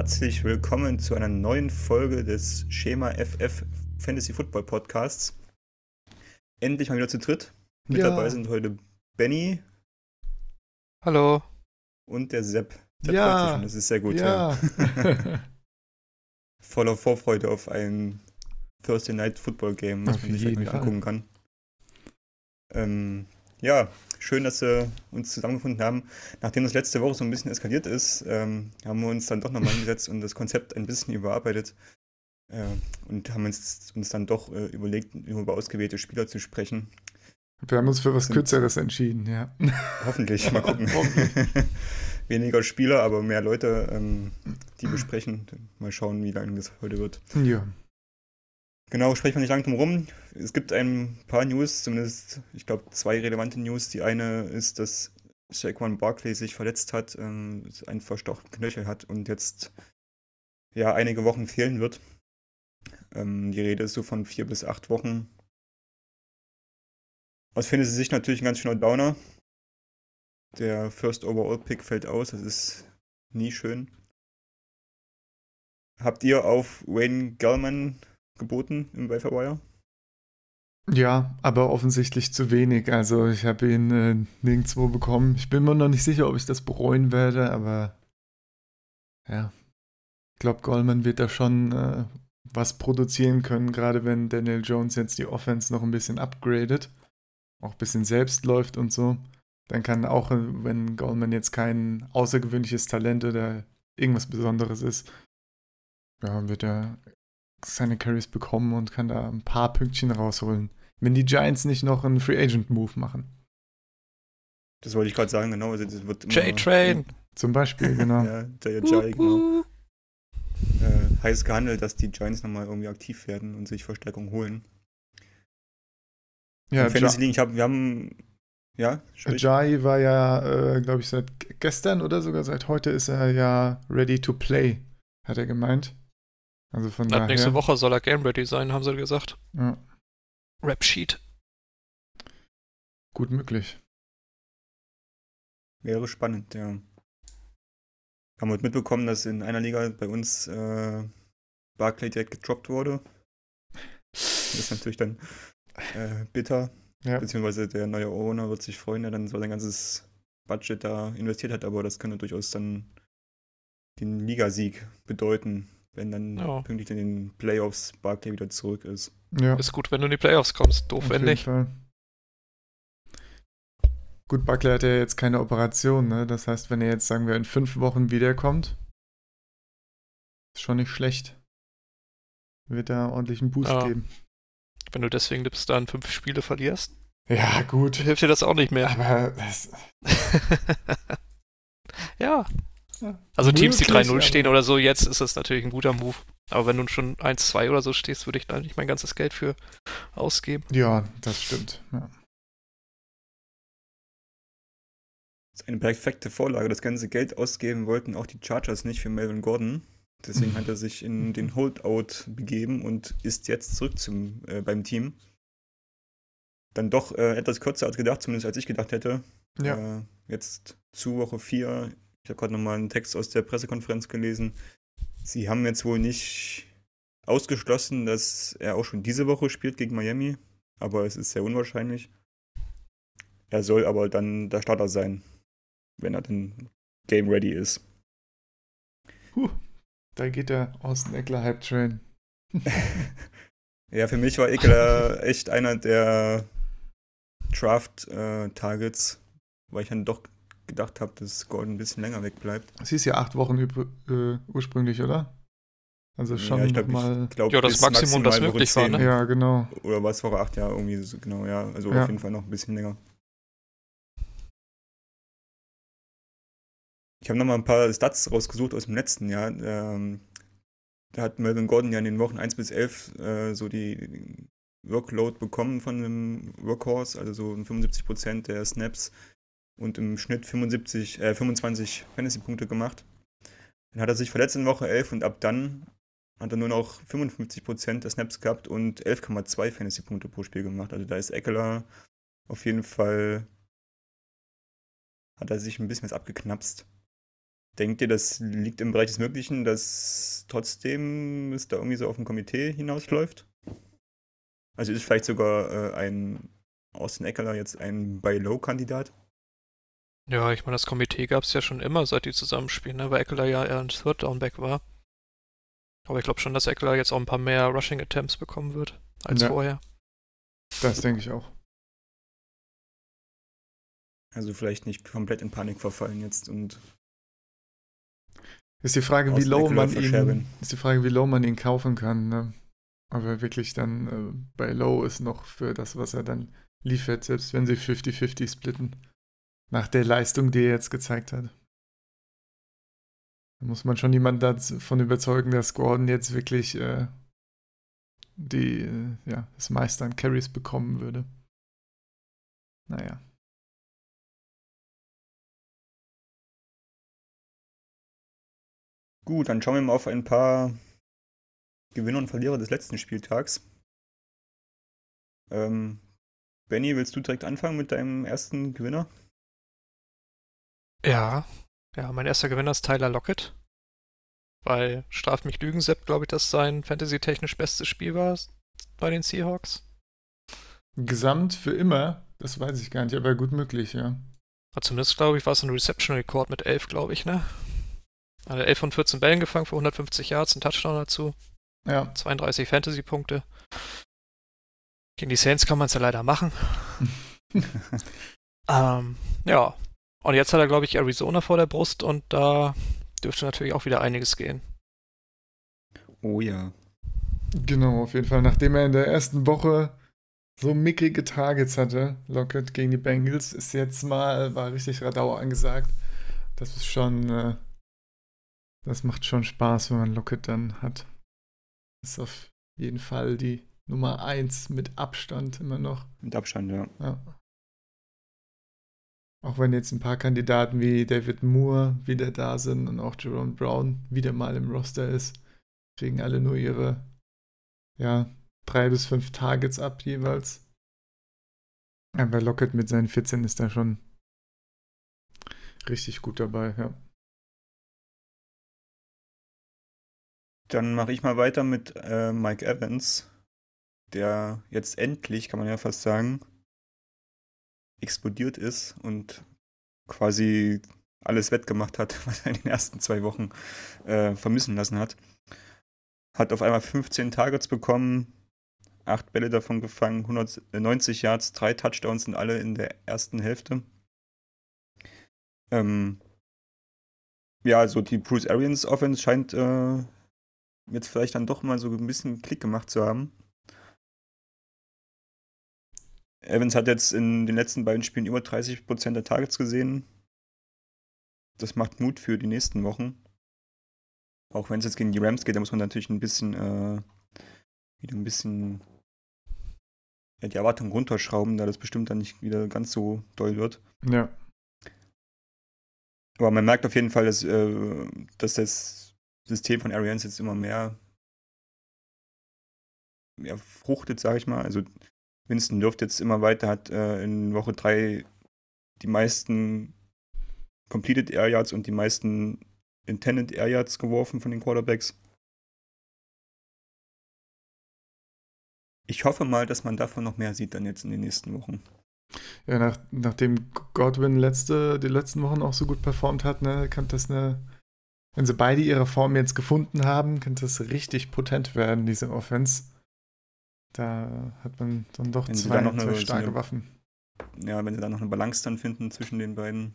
herzlich willkommen zu einer neuen Folge des Schema FF Fantasy Football Podcasts. Endlich mal wieder zu dritt. Mit Ja. dabei sind heute Benny Hallo. und der Sepp. Der Ja. das ist sehr gut. Ja. ja. Voller Vorfreude auf ein Thursday Night Football Game, was man sich angucken kann. Ähm, ja, schön, dass wir uns zusammengefunden haben. Nachdem das letzte Woche so ein bisschen eskaliert ist, ähm, haben wir uns dann doch nochmal hingesetzt und das Konzept ein bisschen überarbeitet. Äh, und haben uns, uns dann doch äh, überlegt, über ausgewählte Spieler zu sprechen. Wir haben uns für was Kürzeres entschieden, ja. Hoffentlich, mal gucken. Weniger Spieler, aber mehr Leute, ähm, die besprechen. Mal schauen, wie lange das heute wird. ja. Genau, sprechen wir nicht lange drum rum. Es gibt ein paar News, zumindest, ich glaube, zwei relevante News. Die eine ist, dass Saquon Barkley sich verletzt hat, ähm, einen verstochenen Knöchel hat und jetzt ja einige Wochen fehlen wird. Ähm, die Rede ist so von vier bis acht Wochen. Aus Fantasy Sicht natürlich ein ganz schöner Downer. Der First Overall Pick fällt aus, das ist nie schön. Habt ihr auf Wayne Gellman geboten im Waiver Wire? Ja, aber offensichtlich zu wenig. Also ich habe ihn äh, nirgendwo bekommen. Ich bin mir noch nicht sicher, ob ich das bereuen werde, aber ja. Ich glaube, Goldman wird da schon äh, was produzieren können, gerade wenn Daniel Jones jetzt die Offense noch ein bisschen upgradet, auch ein bisschen selbst läuft und so. Dann kann auch, äh, wenn Goldman jetzt kein außergewöhnliches Talent oder irgendwas Besonderes ist, ja, wird er seine Carries bekommen und kann da ein paar Pünktchen rausholen. Wenn die Giants nicht noch einen Free Agent Move machen. Das wollte ich gerade sagen, genau. Also das wird immer, J-Train. Zum Beispiel, genau. Ja, der Jai, genau. Äh, heiß gehandelt, dass die Giants nochmal irgendwie aktiv werden und sich Verstärkung holen. Ja, Im Fantasy Ja, League, ich habe, wir haben, ja. Jai war ja, äh, glaube ich, seit gestern oder sogar seit heute ist er ja ready to play, hat er gemeint. Also von Ab daher. nächste Woche soll er game ready sein, haben sie gesagt. Ja, Rap Sheet. gut möglich. Wäre spannend, ja. Haben heute mitbekommen, dass in einer Liga bei uns äh, Barclay direkt gedroppt wurde. Das ist natürlich dann äh, bitter. Ja. Beziehungsweise der neue Owner wird sich freuen, der dann so sein ganzes Budget da investiert hat, aber das könnte durchaus dann den Ligasieg bedeuten, wenn dann Ja. pünktlich in den Playoffs Barclay wieder zurück ist. Ja, Ist gut, wenn du in die Playoffs kommst. Doof, auf wenn jeden nicht. Fall. Gut, Buckley hat ja jetzt keine Operation, ne? Das heißt, wenn er jetzt, sagen wir, in fünf Wochen wiederkommt, ist schon nicht schlecht. Wird da ordentlich einen Boost Ja. geben. Wenn du deswegen bis dann fünf Spiele verlierst, Ja, gut. hilft dir das auch nicht mehr. Aber das, ja. Also Teams, die Möglich, 3-0 aber- stehen oder so, jetzt ist das natürlich ein guter Move. Aber wenn du schon 1-2 oder so stehst, würde ich da nicht mein ganzes Geld für ausgeben. ja, das stimmt. Ja. Das ist eine perfekte Vorlage. Das ganze Geld ausgeben wollten auch die Chargers nicht für Melvin Gordon. Deswegen hat er sich in den Holdout begeben und ist jetzt zurück zum, äh, beim Team. Dann doch äh, etwas kürzer als gedacht, zumindest als ich gedacht hätte. Ja. Äh, jetzt zu Woche 4. Ich habe gerade nochmal einen Text aus der Pressekonferenz gelesen. Sie haben jetzt wohl nicht ausgeschlossen, dass er auch schon diese Woche spielt gegen Miami, aber es ist sehr unwahrscheinlich. Er soll aber dann der Starter sein, wenn er dann game ready ist. Puh, da geht der Austin Eckler Hype Train. Ja, für mich war Eckler echt einer der Draft-Targets, weil ich dann doch gedacht habe, dass Gordon ein bisschen länger wegbleibt. Es hieß ja acht Wochen äh, ursprünglich, oder? Also schon ja, ich glaube, mal. ich glaub, Ja, das Maximum, das möglich war, 10. ne? Ja, genau. Oder war es Woche 8, ja, irgendwie so, genau, ja. Also Ja. auf jeden Fall noch ein bisschen länger. Ich habe nochmal ein paar Stats rausgesucht aus dem letzten Jahr. Ähm, da hat Melvin Gordon ja in den Wochen 1 bis 11 äh, so die Workload bekommen von einem Workhorse, also so 75% der Snaps und im Schnitt 75, äh, 25 Fantasy-Punkte gemacht. Dann hat er sich verletzt in Woche 11 und ab dann hat er nur noch 55% der Snaps gehabt und 11,2 Fantasy-Punkte pro Spiel gemacht. Also da ist Eckler auf jeden Fall, hat er sich ein bisschen was abgeknapst. Denkt ihr, das liegt im Bereich des Möglichen, dass trotzdem es da irgendwie so auf ein Komitee hinausläuft? Also ist vielleicht sogar äh, ein Austin Eckler jetzt ein Buy-Low-Kandidat? Ja, ich meine, das Komitee gab es ja schon immer, seit die zusammenspielen, ne? weil Eckler ja eher ein Third Downback war. Aber ich glaube schon, dass Eckler jetzt auch ein paar mehr Rushing Attempts bekommen wird als ja. vorher. Das denke ich auch. Also vielleicht nicht komplett in Panik verfallen jetzt und ist die Frage, wie low man ihn ist die Frage, wie low man ihn kaufen kann, ne? Aber wirklich dann äh, bei Low ist noch für das, was er dann liefert, selbst wenn sie 50-50 splitten. Nach der Leistung, die er jetzt gezeigt hat. Da muss man schon jemanden davon überzeugen, dass Gordon jetzt wirklich äh, die, äh, ja, das meiste an Carries bekommen würde. Naja. Gut, dann schauen wir mal auf ein paar Gewinner und Verlierer des letzten Spieltags. Ähm, Benny, willst du direkt anfangen mit deinem ersten Gewinner? Ja, ja, mein erster Gewinner ist Tyler Lockett. Weil Straf mich Lügen, Sepp, glaube ich, dass sein fantasy-technisch bestes Spiel war bei den Seahawks. Gesamt für immer, das weiß ich gar nicht, aber gut möglich, ja. zumindest, glaube ich, war es ein Reception-Rekord mit 11, glaube ich, ne? Hat er 11 von 14 Bällen gefangen für 150 Yards, ein Touchdown dazu. Ja. 32 Fantasy-Punkte. Gegen die Saints kann man es ja leider machen. ähm, ja. Und jetzt hat er, glaube ich, Arizona vor der Brust und da dürfte natürlich auch wieder einiges gehen. Oh ja. Genau, auf jeden Fall. Nachdem er in der ersten Woche so mickrige Targets hatte, Lockett gegen die Bengals, ist jetzt mal, war richtig Radau angesagt. Das ist schon äh, das macht schon Spaß, wenn man Locket dann hat. Ist auf jeden Fall die Nummer 1 mit Abstand immer noch. Mit Abstand, ja. ja. Auch wenn jetzt ein paar Kandidaten wie David Moore wieder da sind und auch Jerome Brown wieder mal im Roster ist, kriegen alle nur ihre, ja, drei bis fünf Targets ab jeweils. Aber Lockett mit seinen 14 ist da schon richtig gut dabei, ja. Dann mache ich mal weiter mit äh, Mike Evans, der jetzt endlich, kann man ja fast sagen, explodiert ist und quasi alles wettgemacht hat, was er in den ersten zwei Wochen äh, vermissen lassen hat. Hat auf einmal 15 Targets bekommen, 8 Bälle davon gefangen, 190 Yards, 3 Touchdowns sind alle in der ersten Hälfte. Ähm, ja, also die Bruce Arians Offense scheint äh, jetzt vielleicht dann doch mal so ein bisschen Klick gemacht zu haben. Evans hat jetzt in den letzten beiden Spielen über 30% der Targets gesehen. Das macht Mut für die nächsten Wochen. Auch wenn es jetzt gegen die Rams geht, da muss man natürlich ein bisschen äh, wieder ein bisschen ja, die Erwartung runterschrauben, da das bestimmt dann nicht wieder ganz so doll wird. Ja. Aber man merkt auf jeden Fall, dass, äh, dass das System von Arians jetzt immer mehr, mehr fruchtet, sage ich mal. Also Winston dürfte jetzt immer weiter, hat äh, in Woche 3 die meisten Completed Air Yards und die meisten Intended Air Yards geworfen von den Quarterbacks. Ich hoffe mal, dass man davon noch mehr sieht dann jetzt in den nächsten Wochen. Ja, nach, nachdem Godwin letzte, die letzten Wochen auch so gut performt hat, ne, kann das eine wenn sie beide ihre Form jetzt gefunden haben, könnte es richtig potent werden, diese Offense. Da hat man dann doch zwei, dann zwei starke eine, Waffen. Ja, wenn sie da noch eine Balance dann finden zwischen den beiden.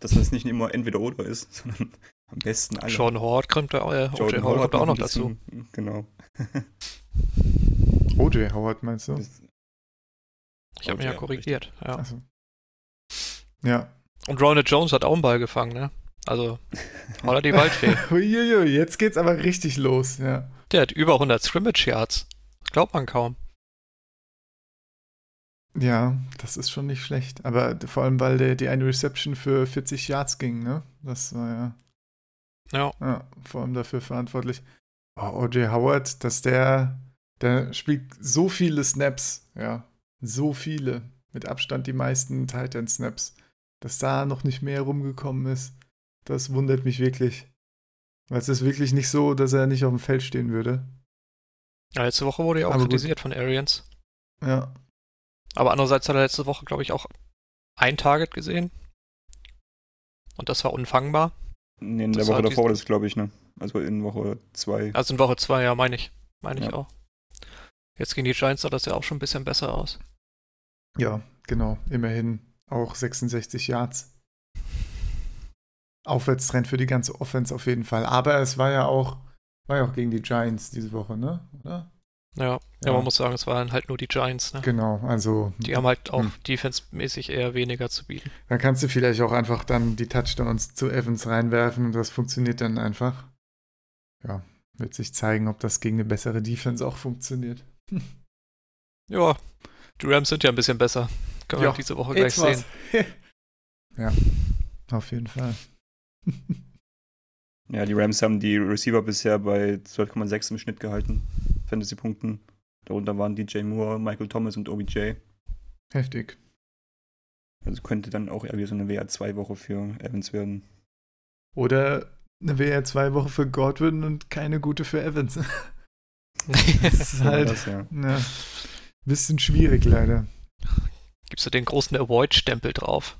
Dass das nicht immer entweder oder ist, sondern am besten alle. Sean Hort kommt da, äh, OJ Howard kommt auch noch dazu. Genau. OJ Howard meinst du? Das, ich habe mich ja korrigiert, ja. Also. Ja. Und Ronald Jones hat auch einen Ball gefangen, ne? Also, oder die Waldfee. Uiuiui, jetzt geht's aber richtig los, ja. Der hat über 100 Scrimmage Yards. Glaubt man kaum. Ja, das ist schon nicht schlecht. Aber vor allem, weil der, die eine Reception für 40 Yards ging, ne? Das war ja. Ja. ja vor allem dafür verantwortlich. Oh, O.J. Howard, dass der, der spielt so viele Snaps, ja. So viele. Mit Abstand die meisten Titan Snaps. Dass da noch nicht mehr rumgekommen ist Das wundert mich wirklich. Weil es ist wirklich nicht so, dass er nicht auf dem Feld stehen würde. Ja, letzte Woche wurde ja auch Aber kritisiert gut. von Arians. Ja. Aber andererseits hat er letzte Woche, glaube ich, auch ein Target gesehen. Und das war unfangbar. Nee, in das der Woche davor war das, glaube ich, ne? Also in Woche 2. Also in Woche 2, ja, meine ich. Meine ja. ich auch. Jetzt gegen die Giants sah das ja auch schon ein bisschen besser aus. Ja, genau. Immerhin auch 66 Yards. Aufwärtstrend für die ganze Offense auf jeden Fall. Aber es war ja auch, war ja auch gegen die Giants diese Woche, ne? Oder? Ja, ja, ja, man muss sagen, es waren halt nur die Giants. Ne? Genau, also. Die haben halt auch hm. defensemäßig eher weniger zu bieten. Dann kannst du vielleicht auch einfach dann die Touchdowns zu Evans reinwerfen und das funktioniert dann einfach. Ja, wird sich zeigen, ob das gegen eine bessere Defense auch funktioniert. ja, die Rams sind ja ein bisschen besser. Können wir ja, diese Woche gleich sehen. ja, auf jeden Fall. ja, die Rams haben die Receiver bisher bei 12,6 im Schnitt gehalten. Fantasy-Punkten. Darunter waren DJ Moore, Michael Thomas und OBJ. Heftig. Also könnte dann auch eher wieder so eine WR2-Woche für Evans werden. Oder eine WR2-Woche für Godwin und keine gute für Evans. das ist halt das, ja. Ja, bisschen schwierig leider. Gibst du den großen Avoid-Stempel drauf?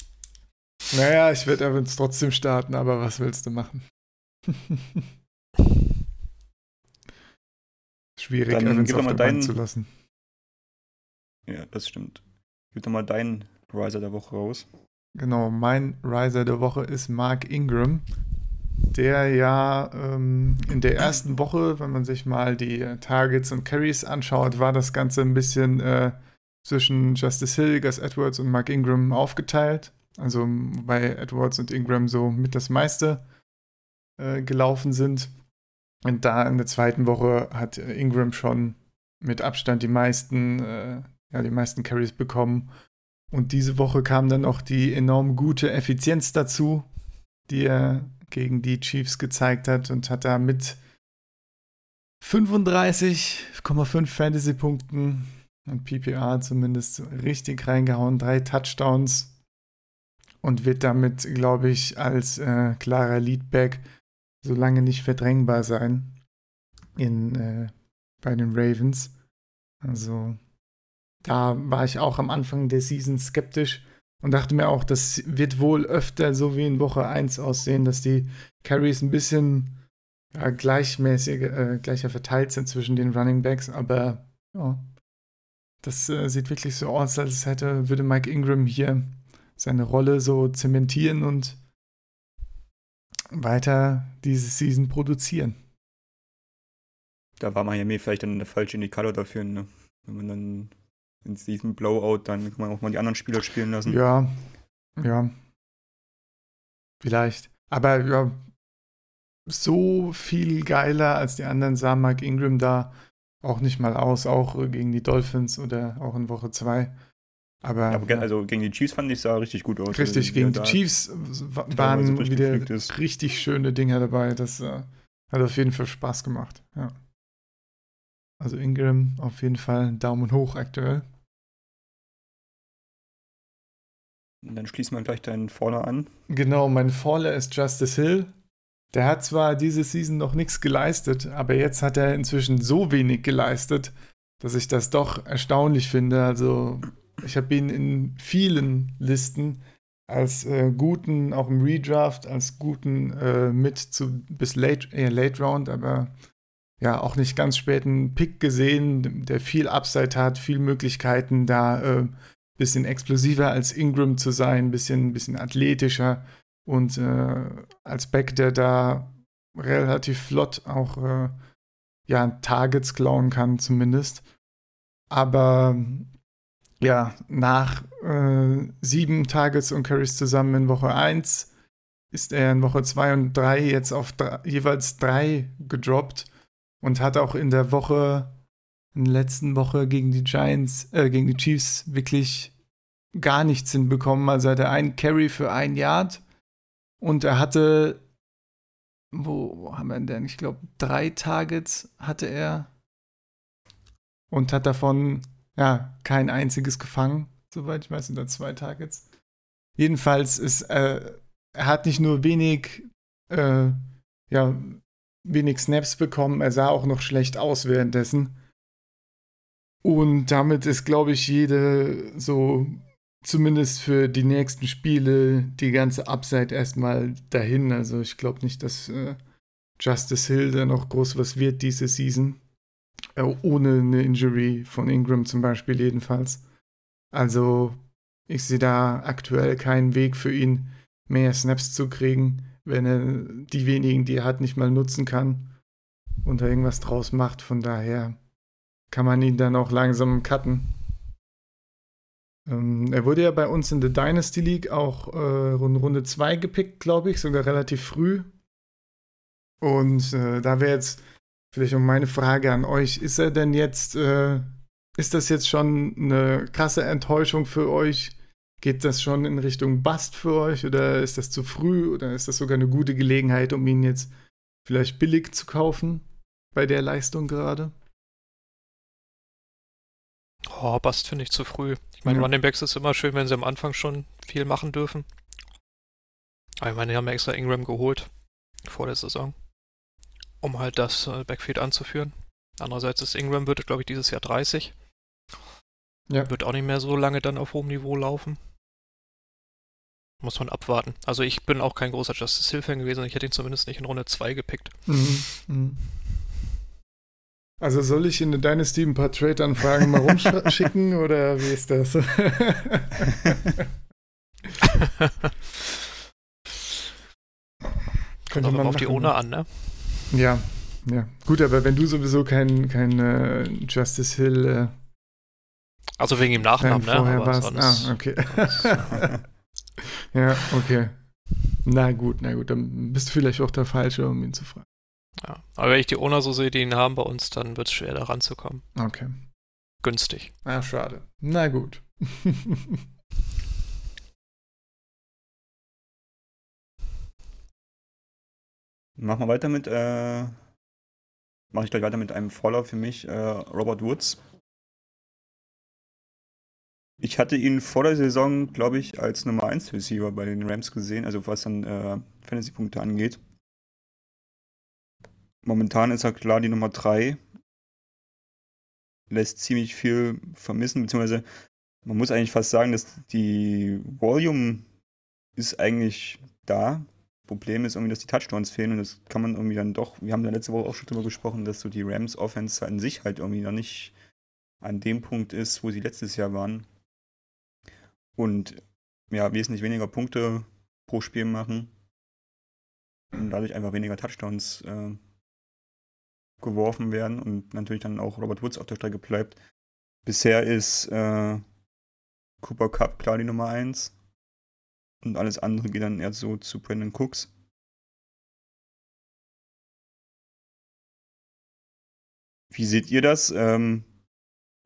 Naja, ich werde Evans trotzdem starten, aber was willst du machen? Schwierig, Dann Evans auf der deinen... zu lassen. Ja, das stimmt. Gib doch mal deinen Riser der Woche raus. Genau, mein Riser der Woche ist Mark Ingram, der ja ähm, in der ersten Woche, wenn man sich mal die Targets und Carries anschaut, war das Ganze ein bisschen äh, zwischen Justice Hill, Gus Edwards und Mark Ingram aufgeteilt. Also bei Edwards und Ingram so mit das meiste äh, gelaufen sind. Und da in der zweiten Woche hat Ingram schon mit Abstand die meisten, äh, ja, die meisten Carries bekommen. Und diese Woche kam dann auch die enorm gute Effizienz dazu, die er gegen die Chiefs gezeigt hat und hat da mit 35,5 Fantasy-Punkten und PPR zumindest richtig reingehauen, drei Touchdowns und wird damit, glaube ich, als äh, klarer Leadback so lange nicht verdrängbar sein in, äh, bei den Ravens. Also da war ich auch am Anfang der Season skeptisch und dachte mir auch, das wird wohl öfter so wie in Woche 1 aussehen, dass die Carries ein bisschen ja, gleichmäßig, äh, gleicher verteilt sind zwischen den Running Backs, aber ja, das äh, sieht wirklich so aus, als hätte, würde Mike Ingram hier seine Rolle so zementieren und weiter diese Season produzieren. Da war Miami vielleicht dann der falsche Indikator dafür, ne? Wenn man dann in diesem Blowout, dann kann man auch mal die anderen Spieler spielen lassen. Ja, ja. Vielleicht. Aber ja, so viel geiler als die anderen sah Mark Ingram da auch nicht mal aus, auch gegen die Dolphins oder auch in Woche 2. Aber, ja, also gegen die Chiefs fand ich sah richtig gut aus. Richtig, also, gegen die Chiefs waren wieder richtig schöne Dinge dabei. Das äh, hat auf jeden Fall Spaß gemacht. Ja. Also Ingram auf jeden Fall Daumen hoch aktuell. Und dann schließen wir gleich deinen Faller an. Genau, mein Faller ist Justice Hill. Der hat zwar diese Season noch nichts geleistet, aber jetzt hat er inzwischen so wenig geleistet, dass ich das doch erstaunlich finde. Also ich habe ihn in vielen Listen als äh, guten, auch im Redraft, als guten äh, mit zu bis late, eher Late Round, aber ja, auch nicht ganz späten Pick gesehen, der viel Upside hat, viel Möglichkeiten, da äh, bisschen explosiver als Ingram zu sein, bisschen, bisschen athletischer und äh, als Back, der da relativ flott auch äh, ja, Targets klauen kann, zumindest. Aber ja, nach äh, sieben Targets und Carries zusammen in Woche 1 ist er in Woche 2 und 3 jetzt auf drei, jeweils 3 gedroppt und hat auch in der Woche, in der letzten Woche gegen die Giants, äh, gegen die Chiefs wirklich gar nichts hinbekommen. Also hat er einen Carry für ein Yard und er hatte, wo, wo haben wir denn? Ich glaube, drei Targets hatte er und hat davon ja, kein einziges gefangen, soweit ich weiß, da zwei Targets. Jedenfalls ist, äh, er hat nicht nur wenig äh, ja, wenig Snaps bekommen. Er sah auch noch schlecht aus währenddessen. Und damit ist, glaube ich, jede so, zumindest für die nächsten Spiele, die ganze Upside erstmal dahin. Also ich glaube nicht, dass äh, Justice Hill da noch groß was wird diese Season. Äh, ohne eine Injury von Ingram zum Beispiel jedenfalls. Also ich sehe da aktuell keinen Weg für ihn, mehr Snaps zu kriegen, wenn er die wenigen, die er hat, nicht mal nutzen kann und da irgendwas draus macht. Von daher kann man ihn dann auch langsam cutten. Ähm, er wurde ja bei uns in der Dynasty League auch äh, Runde 2 gepickt, glaube ich, sogar relativ früh. Und äh, da wäre jetzt vielleicht auch meine Frage an euch: Ist er denn jetzt, äh, ist das jetzt schon eine krasse Enttäuschung für euch? Geht das schon in Richtung Bust für euch oder ist das zu früh oder ist das sogar eine gute Gelegenheit, um ihn jetzt vielleicht billig zu kaufen bei der Leistung gerade? Oh, Bast finde ich zu früh. Ich meine, ja. Running Backs ist immer schön, wenn sie am Anfang schon viel machen dürfen. Aber ich meine, die haben extra Ingram geholt vor der Saison, um halt das äh, Backfield anzuführen. Andererseits ist Ingram, wird glaube ich dieses Jahr 30. Ja. Wird auch nicht mehr so lange dann auf hohem Niveau laufen. Muss man abwarten. Also ich bin auch kein großer Justice Hill-Fan gewesen. Ich hätte ihn zumindest nicht in Runde 2 gepickt. Mhm. Mhm. Also soll ich in eine Dynasty ein paar Trade-Anfragen mal rumschicken oder wie ist das? Könnte man auf die Ohne an, ne? Ja, ja. Gut, aber wenn du sowieso kein, kein uh, Justice Hill. Uh, also wegen dem Nachnamen, ne? Vorher warst. ah, okay. ja, okay. Na gut, na gut, dann bist du vielleicht auch der Falsche, um ihn zu fragen. Ja. Aber wenn ich die Owner so sehe, die ihn haben bei uns, dann wird es schwer, da ranzukommen. Okay. Günstig. Ah, schade. Na gut. Machen wir weiter mit, äh, mache ich gleich weiter mit einem Follower für mich, äh, Robert Woods. Ich hatte ihn vor der Saison, glaube ich, als Nummer 1 Receiver bei den Rams gesehen, also was dann äh, Fantasy-Punkte angeht. Momentan ist er klar die Nummer 3. Lässt ziemlich viel vermissen, beziehungsweise man muss eigentlich fast sagen, dass die Volume ist eigentlich da. Problem ist irgendwie, dass die Touchdowns fehlen und das kann man irgendwie dann doch, wir haben ja letzte Woche auch schon drüber gesprochen, dass so die Rams Offense an sich halt irgendwie noch nicht an dem Punkt ist, wo sie letztes Jahr waren. Und ja, wesentlich weniger Punkte pro Spiel machen und dadurch einfach weniger Touchdowns äh, geworfen werden und natürlich dann auch Robert Woods auf der Strecke bleibt. Bisher ist äh, Cooper Cup klar die Nummer 1 und alles andere geht dann eher so zu Brandon Cooks. Wie seht ihr das? Ähm,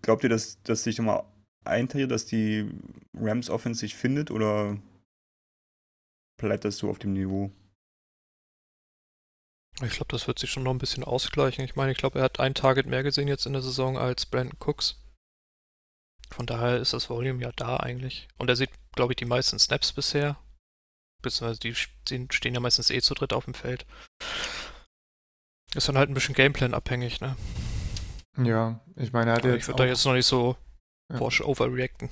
glaubt ihr, dass, dass sich nochmal einteilt, dass die Rams Offense sich findet oder bleibt das so auf dem Niveau? Ich glaube, das wird sich schon noch ein bisschen ausgleichen. Ich meine, ich glaube, er hat ein Target mehr gesehen jetzt in der Saison als Brandon Cooks. Von daher ist das Volume ja da eigentlich. Und er sieht, glaube ich, die meisten Snaps bisher. Beziehungsweise die stehen ja meistens eh zu dritt auf dem Feld. Ist dann halt ein bisschen Gameplan abhängig, ne? Ja, ich meine, er hat Aber jetzt. Ich würde da jetzt noch nicht so ja. Porsche overreacten.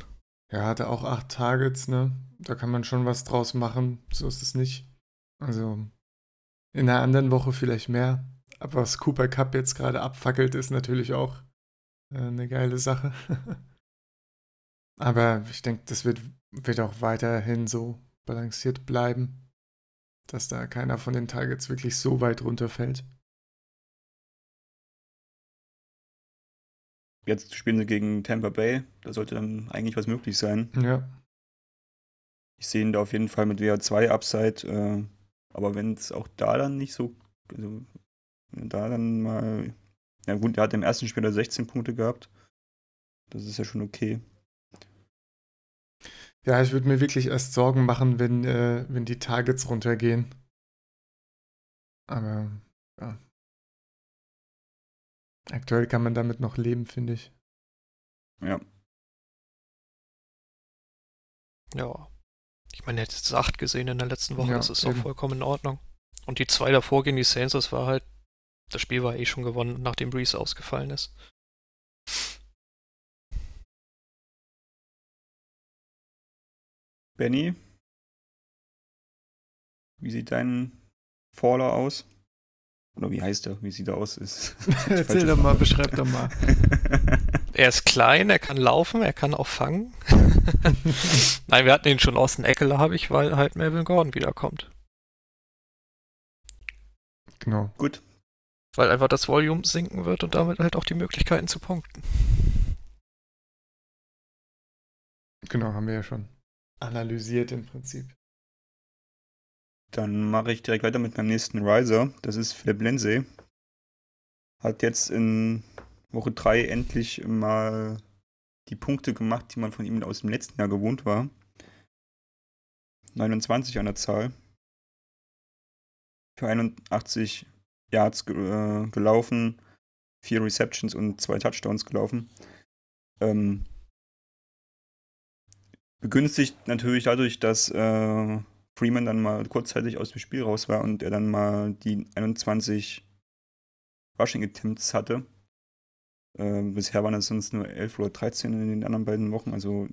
Er hatte auch acht Targets, ne? Da kann man schon was draus machen. So ist es nicht. Also, in einer anderen Woche vielleicht mehr. Aber was Cooper Cup jetzt gerade abfackelt, ist natürlich auch äh, eine geile Sache. Aber ich denke, das wird, wird auch weiterhin so balanciert bleiben, dass da keiner von den Targets wirklich so weit runterfällt. Jetzt spielen sie gegen Tampa Bay. Da sollte dann eigentlich was möglich sein. Ja. Ich sehe ihn da auf jeden Fall mit WA2 Upside. Äh, aber wenn es auch da dann nicht so, also da dann mal, ja gut, er hat im ersten Spiel 16 Punkte gehabt. Das ist ja schon okay. Ja, ich würde mir wirklich erst Sorgen machen, wenn, äh, wenn die Targets runtergehen. Aber ja. Aktuell kann man damit noch leben, finde ich. Ja. Ja. Ich meine, er hat jetzt acht gesehen in der letzten Woche, ja, das ist auch vollkommen in Ordnung. Und die zwei davor gegen die Saints, das war halt, das Spiel war eh schon gewonnen, nachdem Breeze ausgefallen ist. Benny, wie sieht dein Faller aus? Oder wie heißt er? Wie sieht er aus? Ist Erzähl doch mal, beschreib doch mal. er ist klein, er kann laufen, er kann auch fangen. Nein, wir hatten ihn schon aus den Eckel, habe ich, weil halt Melvin Gordon wiederkommt. Genau. Gut. Weil einfach das Volume sinken wird und damit halt auch die Möglichkeiten zu punkten. Genau, haben wir ja schon analysiert im Prinzip. Dann mache ich direkt weiter mit meinem nächsten Riser. Das ist Philipp Lindsay. Hat jetzt in Woche 3 endlich mal die Punkte gemacht, die man von ihm aus dem letzten Jahr gewohnt war. 29 an der Zahl. Für 81 Yards äh, gelaufen, vier Receptions und zwei Touchdowns gelaufen. Ähm, begünstigt natürlich dadurch, dass äh, Freeman dann mal kurzzeitig aus dem Spiel raus war und er dann mal die 21 Rushing Attempts hatte. Äh, bisher waren es sonst nur 11 oder 13 in den anderen beiden Wochen. Also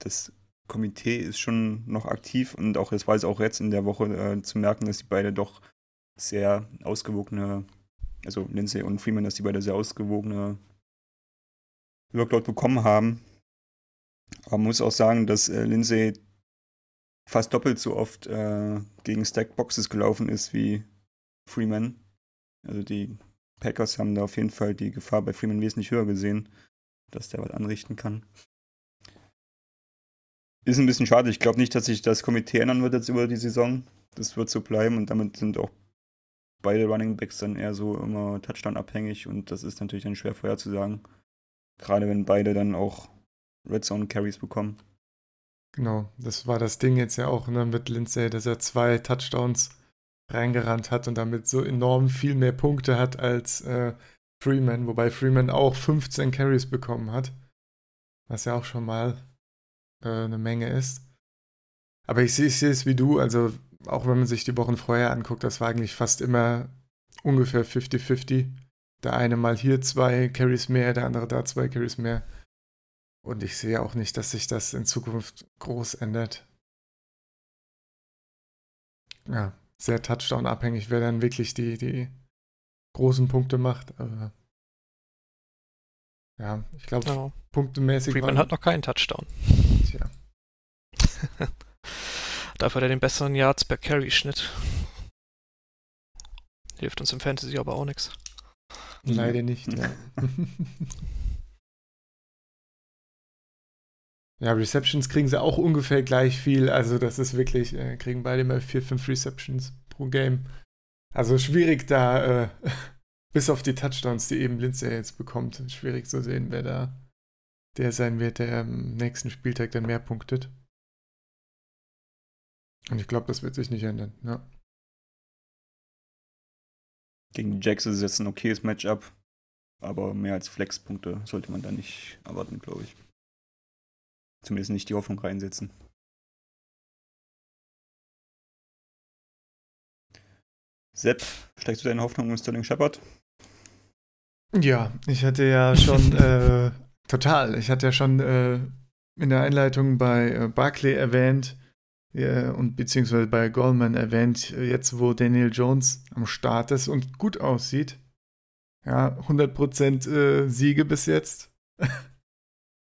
das Komitee ist schon noch aktiv und auch das war es auch jetzt in der Woche äh, zu merken, dass die beide doch sehr ausgewogene, also Lindsay und Freeman, dass die beide sehr ausgewogene Workload bekommen haben. Aber man muss auch sagen, dass äh, Lindsay fast doppelt so oft äh, gegen Stackboxes gelaufen ist wie Freeman. Also die Packers haben da auf jeden Fall die Gefahr bei Freeman wesentlich höher gesehen, dass der was anrichten kann. Ist ein bisschen schade. Ich glaube nicht, dass sich das Komitee ändern wird jetzt über die Saison. Das wird so bleiben und damit sind auch beide Running Backs dann eher so immer Touchdown abhängig und das ist natürlich dann schwer vorherzusagen. Gerade wenn beide dann auch Red Zone Carries bekommen. Genau, das war das Ding jetzt ja auch ne, mit Lindsay, dass er zwei Touchdowns reingerannt hat und damit so enorm viel mehr Punkte hat als äh, Freeman, wobei Freeman auch 15 Carries bekommen hat, was ja auch schon mal äh, eine Menge ist. Aber ich sehe es wie du, also auch wenn man sich die Wochen vorher anguckt, das war eigentlich fast immer ungefähr 50-50. Der eine mal hier zwei Carries mehr, der andere da zwei Carries mehr. Und ich sehe auch nicht, dass sich das in Zukunft groß ändert. Ja, sehr Touchdown-abhängig, wer dann wirklich die, die großen Punkte macht. Aber ja, ich glaube, ja. punktemäßig. Freeman hat noch keinen Touchdown. Tja. Dafür hat er den besseren Yards per Carry-Schnitt. Hilft uns im Fantasy aber auch nichts. Leider nicht, ja. Ja, Receptions kriegen sie auch ungefähr gleich viel. Also das ist wirklich, äh, kriegen beide mal vier, fünf Receptions pro Game. Also schwierig da, äh, bis auf die Touchdowns, die eben Lindsay jetzt bekommt, schwierig zu sehen, wer da der sein wird, der am nächsten Spieltag dann mehr punktet. Und ich glaube, das wird sich nicht ändern, ja. Gegen die Jacks ist es jetzt ein okayes Matchup, aber mehr als Flexpunkte sollte man da nicht erwarten, glaube ich. Zumindest nicht die Hoffnung reinsetzen. Sepp, steigst du deine Hoffnung in Sterling Shepard? Ja, ich hatte ja schon äh, total. Ich hatte ja schon äh, in der Einleitung bei äh, Barclay erwähnt ja, und beziehungsweise bei Goldman erwähnt, jetzt wo Daniel Jones am Start ist und gut aussieht. Ja, 100% äh, Siege bis jetzt.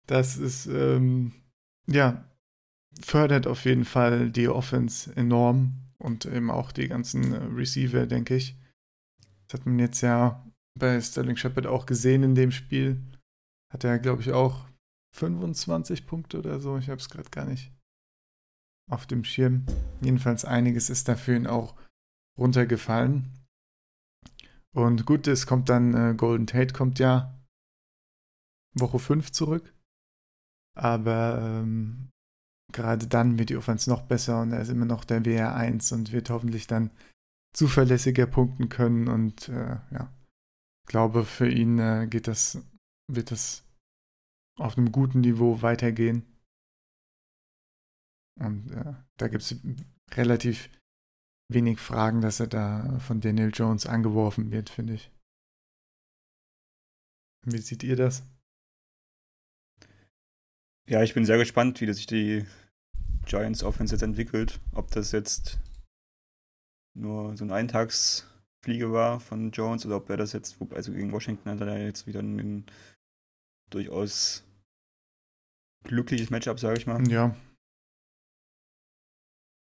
Das ist, ähm, ja, fördert auf jeden Fall die Offense enorm und eben auch die ganzen äh, Receiver, denke ich. Das hat man jetzt ja bei Sterling Shepard auch gesehen in dem Spiel. Hat er, glaube ich, auch 25 Punkte oder so. Ich habe es gerade gar nicht auf dem Schirm. Jedenfalls einiges ist da für ihn auch runtergefallen. Und gut, es kommt dann, äh, Golden Tate kommt ja Woche 5 zurück. Aber ähm, gerade dann wird die Offense noch besser und er ist immer noch der WR1 und wird hoffentlich dann zuverlässiger punkten können. Und äh, ja, glaube, für ihn äh, geht das, wird das auf einem guten Niveau weitergehen. Und äh, da gibt es relativ wenig Fragen, dass er da von Daniel Jones angeworfen wird, finde ich. Wie seht ihr das? Ja, ich bin sehr gespannt, wie sich die Giants Offense jetzt entwickelt. Ob das jetzt nur so ein Eintagsfliege war von Jones oder ob er das jetzt, also gegen Washington hat er jetzt wieder ein durchaus glückliches Matchup, sage ich mal. Ja.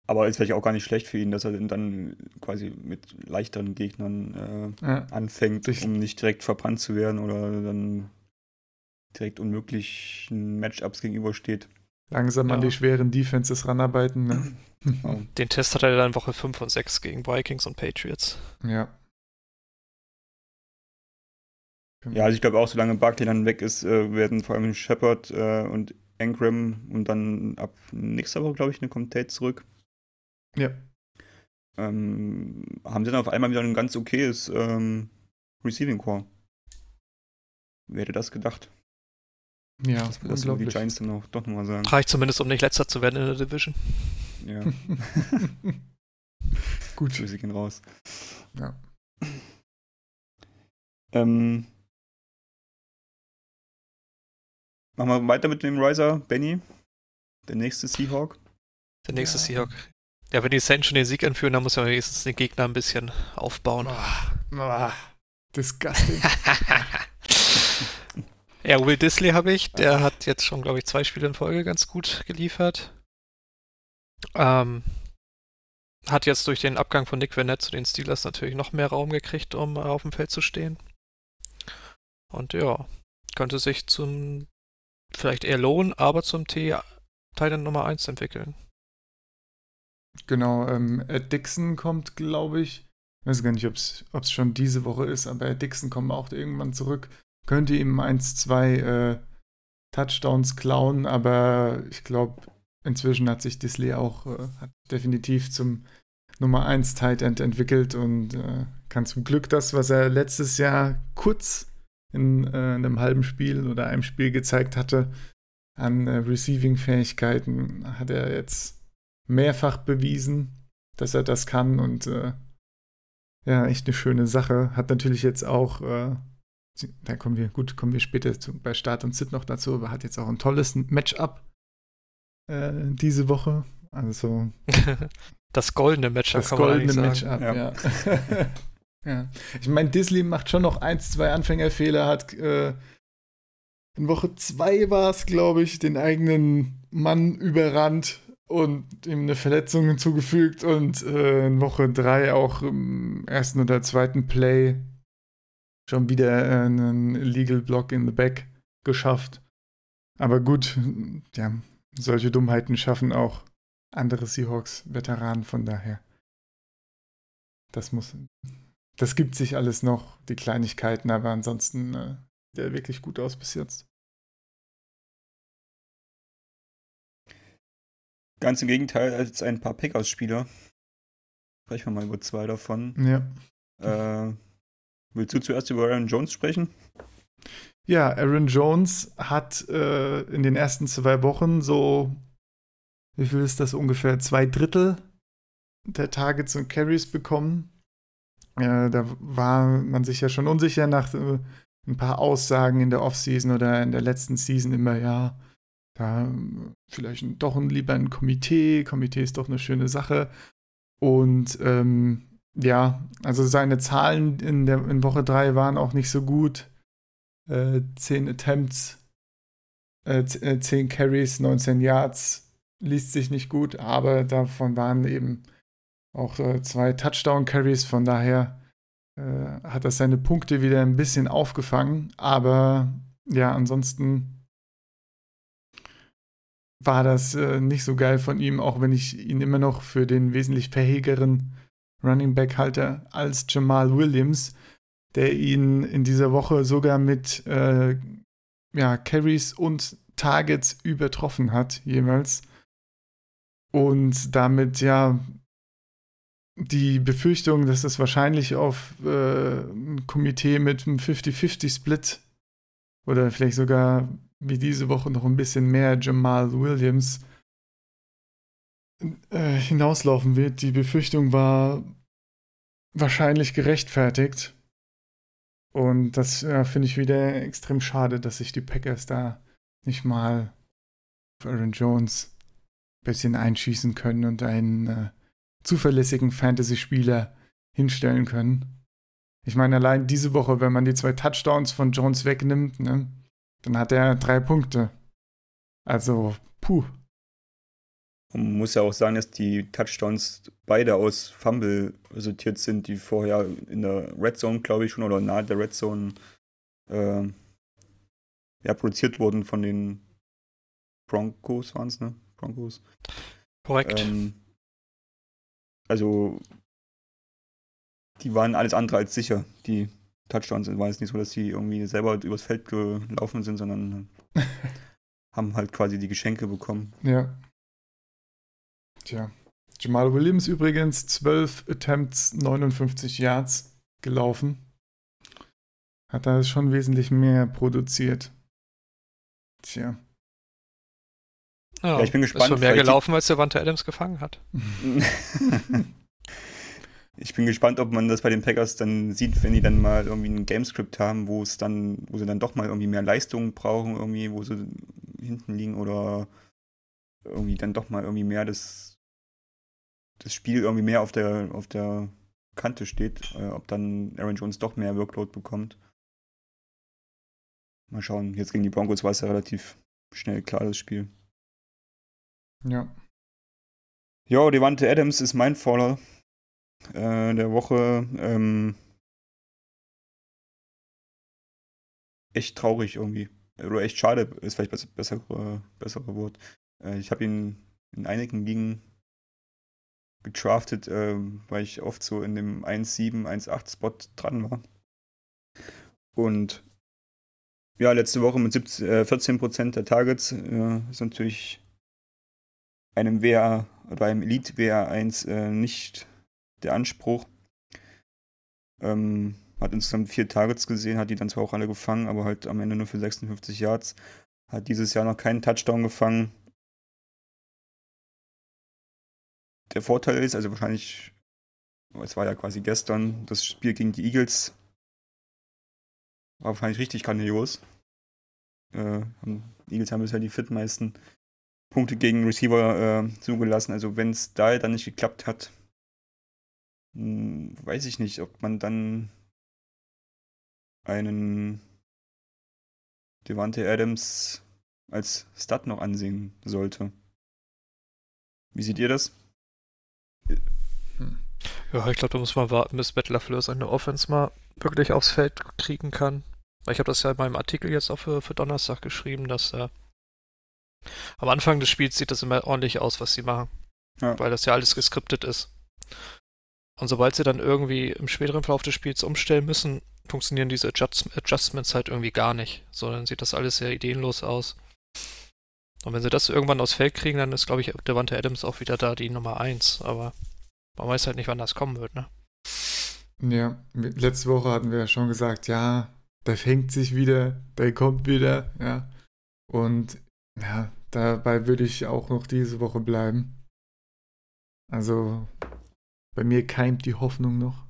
Aber ist vielleicht auch gar nicht schlecht für ihn, dass er dann quasi mit leichteren Gegnern äh, ja. anfängt, um nicht direkt verbrannt zu werden oder dann direkt unmöglichen Matchups gegenübersteht. Langsam ja. an die schweren Defenses ranarbeiten. Ne? Den Test hat er dann Woche 5 und 6 gegen Vikings und Patriots. Ja. Ja, also ich glaube auch, solange Barkley dann weg ist, äh, werden vor allem Shepard äh, und Engram und dann ab nächster Woche, glaube ich, eine kommt Tate zurück. Ja. Ähm, haben sie dann auf einmal wieder ein ganz okayes ähm, Receiving Core. Wer hätte das gedacht? Ja, das, das die Giants dann auch doch nochmal sagen. Reicht zumindest, um nicht letzter zu werden in der Division. Ja. Gut. Grüße gehen raus. Ja. Ähm, machen wir weiter mit dem Riser, Benny. Der nächste Seahawk. Der nächste ja. Seahawk. Ja, wenn die Saints schon den Sieg anführen, dann muss ja wenigstens den Gegner ein bisschen aufbauen. Oh, oh, disgusting. ja, Will Disley habe ich. Der hat jetzt schon, glaube ich, zwei Spiele in Folge ganz gut geliefert. Ähm, hat jetzt durch den Abgang von Nick Vanette zu den Steelers natürlich noch mehr Raum gekriegt, um auf dem Feld zu stehen. Und ja, könnte sich zum vielleicht eher lohnen, aber zum T Titan Nummer 1 entwickeln. Genau, ähm, Ed Dixon kommt, glaube ich. Ich weiß gar nicht, ob es schon diese Woche ist, aber Ed Dixon kommt auch irgendwann zurück. Könnte ihm 1, 2 äh, Touchdowns klauen, aber ich glaube, inzwischen hat sich Disley auch äh, definitiv zum Nummer 1 Tight End entwickelt und äh, kann zum Glück das, was er letztes Jahr kurz in, äh, einem halben Spiel oder einem Spiel gezeigt hatte, an äh, Receiving-Fähigkeiten, hat er jetzt mehrfach bewiesen, dass er das kann und äh, ja, echt eine schöne Sache. Hat natürlich jetzt auch, da kommen wir, gut, kommen wir später zu, bei Start und Sit noch dazu, aber hat jetzt auch ein tolles Matchup äh, diese Woche. Also das goldene Matchup, das kann man goldene Matchup, ja. ja. ja. Ich meine, Disney macht schon noch eins, zwei Anfängerfehler, hat äh, in Woche zwei war es, glaube ich, den eigenen Mann überrannt und ihm eine Verletzung hinzugefügt und äh, in Woche 3 auch im ersten oder zweiten Play schon wieder äh, einen Legal Block in the Back geschafft. Aber gut, ja, solche Dummheiten schaffen auch andere Seahawks-Veteranen, von daher. Das muss. Das gibt sich alles noch, die Kleinigkeiten, aber ansonsten äh, sieht er wirklich gut aus bis jetzt. Ganz im Gegenteil als ein paar Packers-Spieler. Sprechen wir mal über zwei davon. Ja. Äh, willst du zuerst über Aaron Jones sprechen? Ja, Aaron Jones hat äh, in den ersten zwei Wochen so, wie viel ist das ungefähr, zwei Drittel der Targets und Carries bekommen. Äh, da war man sich ja schon unsicher nach äh, ein paar Aussagen in der Offseason oder in der letzten Season immer, ja, da vielleicht doch lieber ein Komitee. Komitee ist doch eine schöne Sache. Und ähm, ja, also seine Zahlen in, der, in Woche 3 waren auch nicht so gut. Äh, 10 Attempts, äh, 10 äh, Carries, 19 Yards liest sich nicht gut, aber davon waren eben auch äh, zwei Touchdown-Carries, von daher äh, hat er seine Punkte wieder ein bisschen aufgefangen, aber ja, ansonsten war das äh, nicht so geil von ihm, auch wenn ich ihn immer noch für den wesentlich fähigeren Running Back halte als Jamal Williams, der ihn in dieser Woche sogar mit äh, ja, Carries und Targets übertroffen hat, jeweils. Und damit ja die Befürchtung, dass es wahrscheinlich auf äh, ein Komitee mit einem 50-50-Split oder vielleicht sogar wie diese Woche noch ein bisschen mehr Jamal Williams äh, hinauslaufen wird. Die Befürchtung war wahrscheinlich gerechtfertigt. Und das ja, finde ich wieder extrem schade, dass sich die Packers da nicht mal für Aaron Jones ein bisschen einschießen können und einen äh, zuverlässigen Fantasy-Spieler hinstellen können. Ich meine, allein diese Woche, wenn man die zwei Touchdowns von Jones wegnimmt, ne, dann hat er drei Punkte. Also, puh. Man muss ja auch sagen, dass die Touchdowns beide aus Fumble resultiert sind, die vorher in der Red Zone, glaube ich, schon oder nahe der Red Zone äh, ja, produziert wurden von den Broncos, waren es, ne? Broncos. Korrekt. Ähm, also, die waren alles andere als sicher, die Touchdowns. Es war jetzt nicht so, dass sie irgendwie selber übers Feld gelaufen sind, sondern haben halt quasi die Geschenke bekommen. Ja. Tja. Jamal Williams übrigens 12 Attempts, 59 Yards gelaufen. Hat da schon wesentlich mehr produziert. Tja. Ja, ich bin gespannt. Ist schon mehr gelaufen, als der Wante Adams gefangen hat. ich bin gespannt, ob man das bei den Packers dann sieht, wenn die dann mal irgendwie ein Gamescript haben, wo es dann, wo sie dann doch mal irgendwie mehr Leistung brauchen, irgendwie, wo sie hinten liegen oder irgendwie dann doch mal irgendwie mehr das, das Spiel irgendwie mehr auf der, auf der Kante steht, äh, ob dann Aaron Jones doch mehr Workload bekommt. Mal schauen. Jetzt gegen die Broncos war es ja relativ schnell klar, das Spiel. Ja. Ja, Devante Adams ist mein Faller äh, der Woche. Ähm, echt traurig irgendwie. Oder echt schade, ist vielleicht besser, besser, bessere Wort. Äh, ich habe ihn in einigen Ligen getraftet, äh, weil ich oft so in dem 1,7, 1,8 Spot dran war. Und ja, letzte Woche mit 17, äh, 14% der Targets äh, ist natürlich einem WA oder einem Elite WA1 äh, nicht der Anspruch. Ähm, hat insgesamt vier Targets gesehen, hat die dann zwar auch alle gefangen, aber halt am Ende nur für 56 Yards. Hat dieses Jahr noch keinen Touchdown gefangen. Der Vorteil ist, also wahrscheinlich, es war ja quasi gestern, das Spiel gegen die Eagles war wahrscheinlich richtig grandios. Äh, die Eagles haben bisher die viertmeisten Punkte gegen Receiver äh, zugelassen. Also wenn es da dann nicht geklappt hat, mh, hm, weiß ich nicht, ob man dann einen Devante Adams als Stud noch ansehen sollte. Wie seht ihr das? Hm. Ja, ich glaube, da muss man warten, bis Matt LaFleur seine Offense mal wirklich aufs Feld kriegen kann. Ich habe das ja in meinem Artikel jetzt auch für, für Donnerstag geschrieben, dass er äh, am Anfang des Spiels sieht das immer ordentlich aus, was sie machen. Ja. Weil das ja alles geskriptet ist. Und sobald sie dann irgendwie im späteren Verlauf des Spiels umstellen müssen, funktionieren diese Adjust Adjustments halt irgendwie gar nicht. So, dann sieht das alles sehr ideenlos aus. Und wenn sie das irgendwann aufs Feld kriegen, dann ist, glaube ich, Devante Adams auch wieder da die Nummer 1. Aber man weiß halt nicht, wann das kommen wird, ne? Ja, letzte Woche hatten wir ja schon gesagt, ja, der fängt sich wieder, der kommt wieder, ja. Und ja, dabei würde ich auch noch diese Woche bleiben. Also bei mir keimt die Hoffnung noch.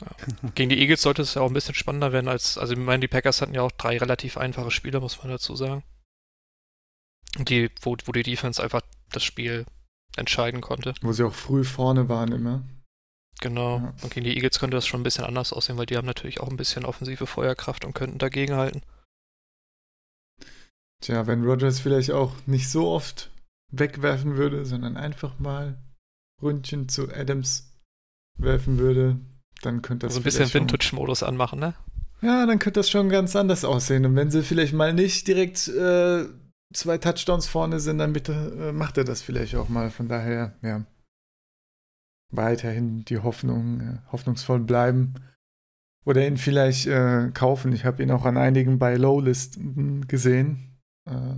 Ja. Gegen die Eagles sollte es ja auch ein bisschen spannender werden als, also ich meine, die Packers hatten ja auch drei relativ einfache Spiele, muss man dazu sagen. Die, wo, wo die Defense einfach das Spiel entscheiden konnte. Wo sie auch früh vorne waren immer. Genau. Ja. Und gegen die Eagles könnte das schon ein bisschen anders aussehen, weil die haben natürlich auch ein bisschen offensive Feuerkraft und könnten dagegenhalten. Tja, wenn Rogers vielleicht auch nicht so oft wegwerfen würde, sondern einfach mal Ründchen zu Adams werfen würde, dann könnte das. Also ein bisschen Vintage-Modus anmachen, ne? Ja, dann könnte das schon ganz anders aussehen. Und wenn sie vielleicht mal nicht direkt äh, zwei Touchdowns vorne sind, dann bitte äh, macht er das vielleicht auch mal. Von daher, ja weiterhin die Hoffnung, äh, hoffnungsvoll bleiben oder ihn vielleicht äh, kaufen. Ich habe ihn auch an einigen bei Low-Listen gesehen. Äh,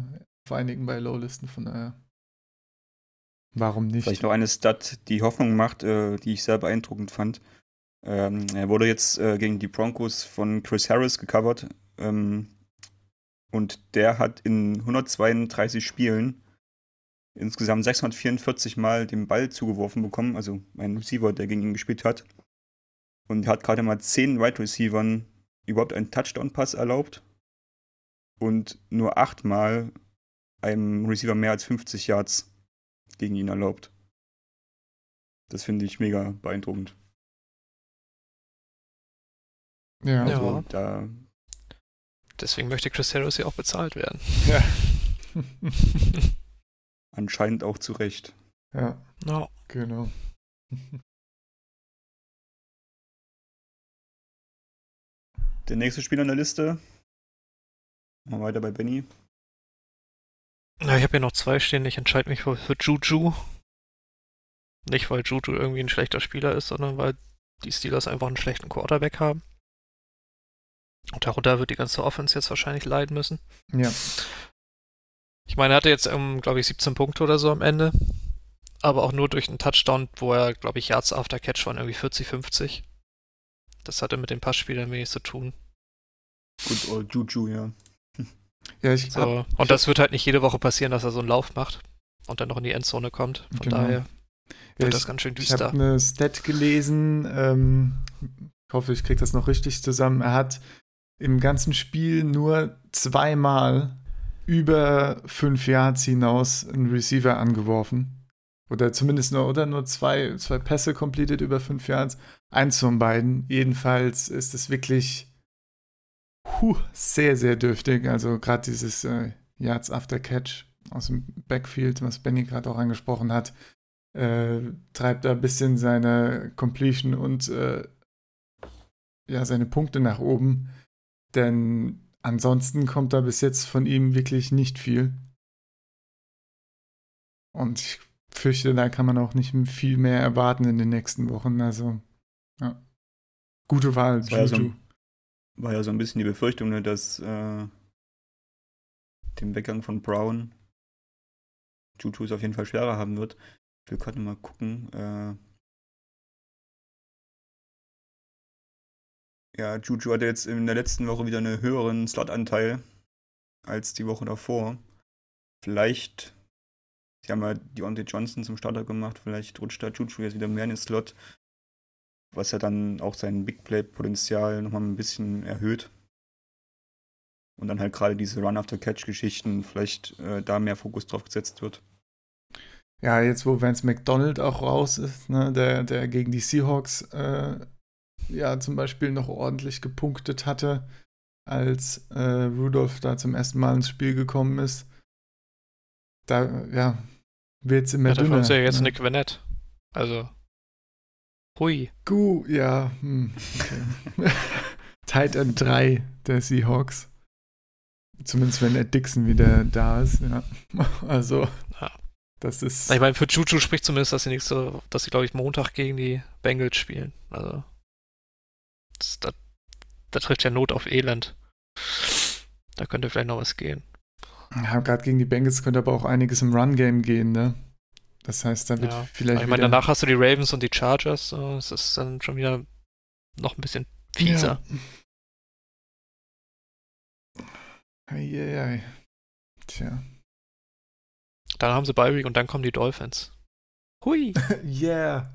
auf einigen bei Low-Listen, von daher. Warum nicht? Vielleicht noch eine Stat, die Hoffnung macht, äh, die ich sehr beeindruckend fand. Ähm, er wurde jetzt äh, gegen die Broncos von Chris Harris gecovert. Ähm, und der hat in 132 Spielen insgesamt 644 Mal den Ball zugeworfen bekommen, also ein Receiver, der gegen ihn gespielt hat. Und hat gerade mal 10 Wide Receivern überhaupt einen Touchdown-Pass erlaubt und nur 8 Mal einem Receiver mehr als 50 Yards gegen ihn erlaubt. Das finde ich mega beeindruckend. Ja, also, ja. Da Deswegen möchte Chris Harris ja auch bezahlt werden. Ja. Anscheinend auch zu Recht. Ja. No. Genau. Der nächste Spieler in der Liste. Mal weiter bei Benny. Ja, ich habe hier noch zwei stehen. Ich entscheide mich für, für Juju. Nicht, weil Juju irgendwie ein schlechter Spieler ist, sondern weil die Steelers einfach einen schlechten Quarterback haben. Und darunter wird die ganze Offense jetzt wahrscheinlich leiden müssen. Ja. Ich meine, er hatte jetzt, um, glaube ich, 17 Punkte oder so am Ende. Aber auch nur durch einen Touchdown, wo er, glaube ich, Yards after Catch waren irgendwie 40, 50. Das hatte mit den Passspielern wenig zu tun. Gut, old Juju, ja. Ja, ich so. Hab, Und ich das hab... wird halt nicht jede Woche passieren, dass er so einen Lauf macht und dann noch in die Endzone kommt. Von genau. daher wird ja, das ganz schön düster. Ich habe eine Stat gelesen, ähm, ich hoffe, ich kriege das noch richtig zusammen. Er hat im ganzen Spiel nur zweimal über fünf Yards hinaus einen Receiver angeworfen. Oder zumindest nur, oder nur zwei, zwei Pässe completed über fünf Yards. Eins von beiden. Jedenfalls ist es wirklich huh, sehr, sehr dürftig. Also gerade dieses äh, Yards after Catch aus dem Backfield, was Benny gerade auch angesprochen hat, äh, treibt da ein bisschen seine Completion und äh, ja, seine Punkte nach oben. Denn ansonsten kommt da bis jetzt von ihm wirklich nicht viel. Und ich fürchte, da kann man auch nicht viel mehr erwarten in den nächsten Wochen. Also, ja. Gute Wahl, Juju. War ja, so, war ja so ein bisschen die Befürchtung, ne, dass äh, dem Weggang von Brown Juju es auf jeden Fall schwerer haben wird. Will gerade mal gucken. Äh, Ja, Juju hatte jetzt in der letzten Woche wieder einen höheren Slot-Anteil als die Woche davor. Vielleicht, sie haben ja Deontay Johnson zum Starter gemacht, vielleicht rutscht da Juju jetzt wieder mehr in den Slot, was ja dann auch sein Big Play-Potenzial nochmal ein bisschen erhöht. Und dann halt gerade diese Run-After-Catch-Geschichten, vielleicht äh, da mehr Fokus drauf gesetzt wird. Ja, jetzt wo Vance McDonald auch raus ist, ne, der, der gegen die Seahawks äh, ja zum Beispiel noch ordentlich gepunktet hatte, als äh, Rudolph da zum ersten Mal ins Spiel gekommen ist. Da, ja, wird es immer ja, dünner. Da ja jetzt ne? Nick Vanette. Also, hui. Gu, ja, hm, okay. Tight End 3 der Seahawks. Zumindest wenn Ed Dixon wieder da ist, ja. Also, ja. das ist. Ich meine, für Juju spricht zumindest, dass sie nächste, dass sie, glaube ich, Montag gegen die Bengals spielen. Also. Da, da trifft ja Not auf Elend. Da könnte vielleicht noch was gehen. Ja, gerade gegen die Bengals könnte aber auch einiges im Run-Game gehen, ne? Das heißt, da wird ja. vielleicht. Ich meine, danach hast du die Ravens und die Chargers. So. Das ist dann schon wieder noch ein bisschen fieser. Ja. Eieiei. Tja. Dann haben sie Byrick und dann kommen die Dolphins. Hui! yeah!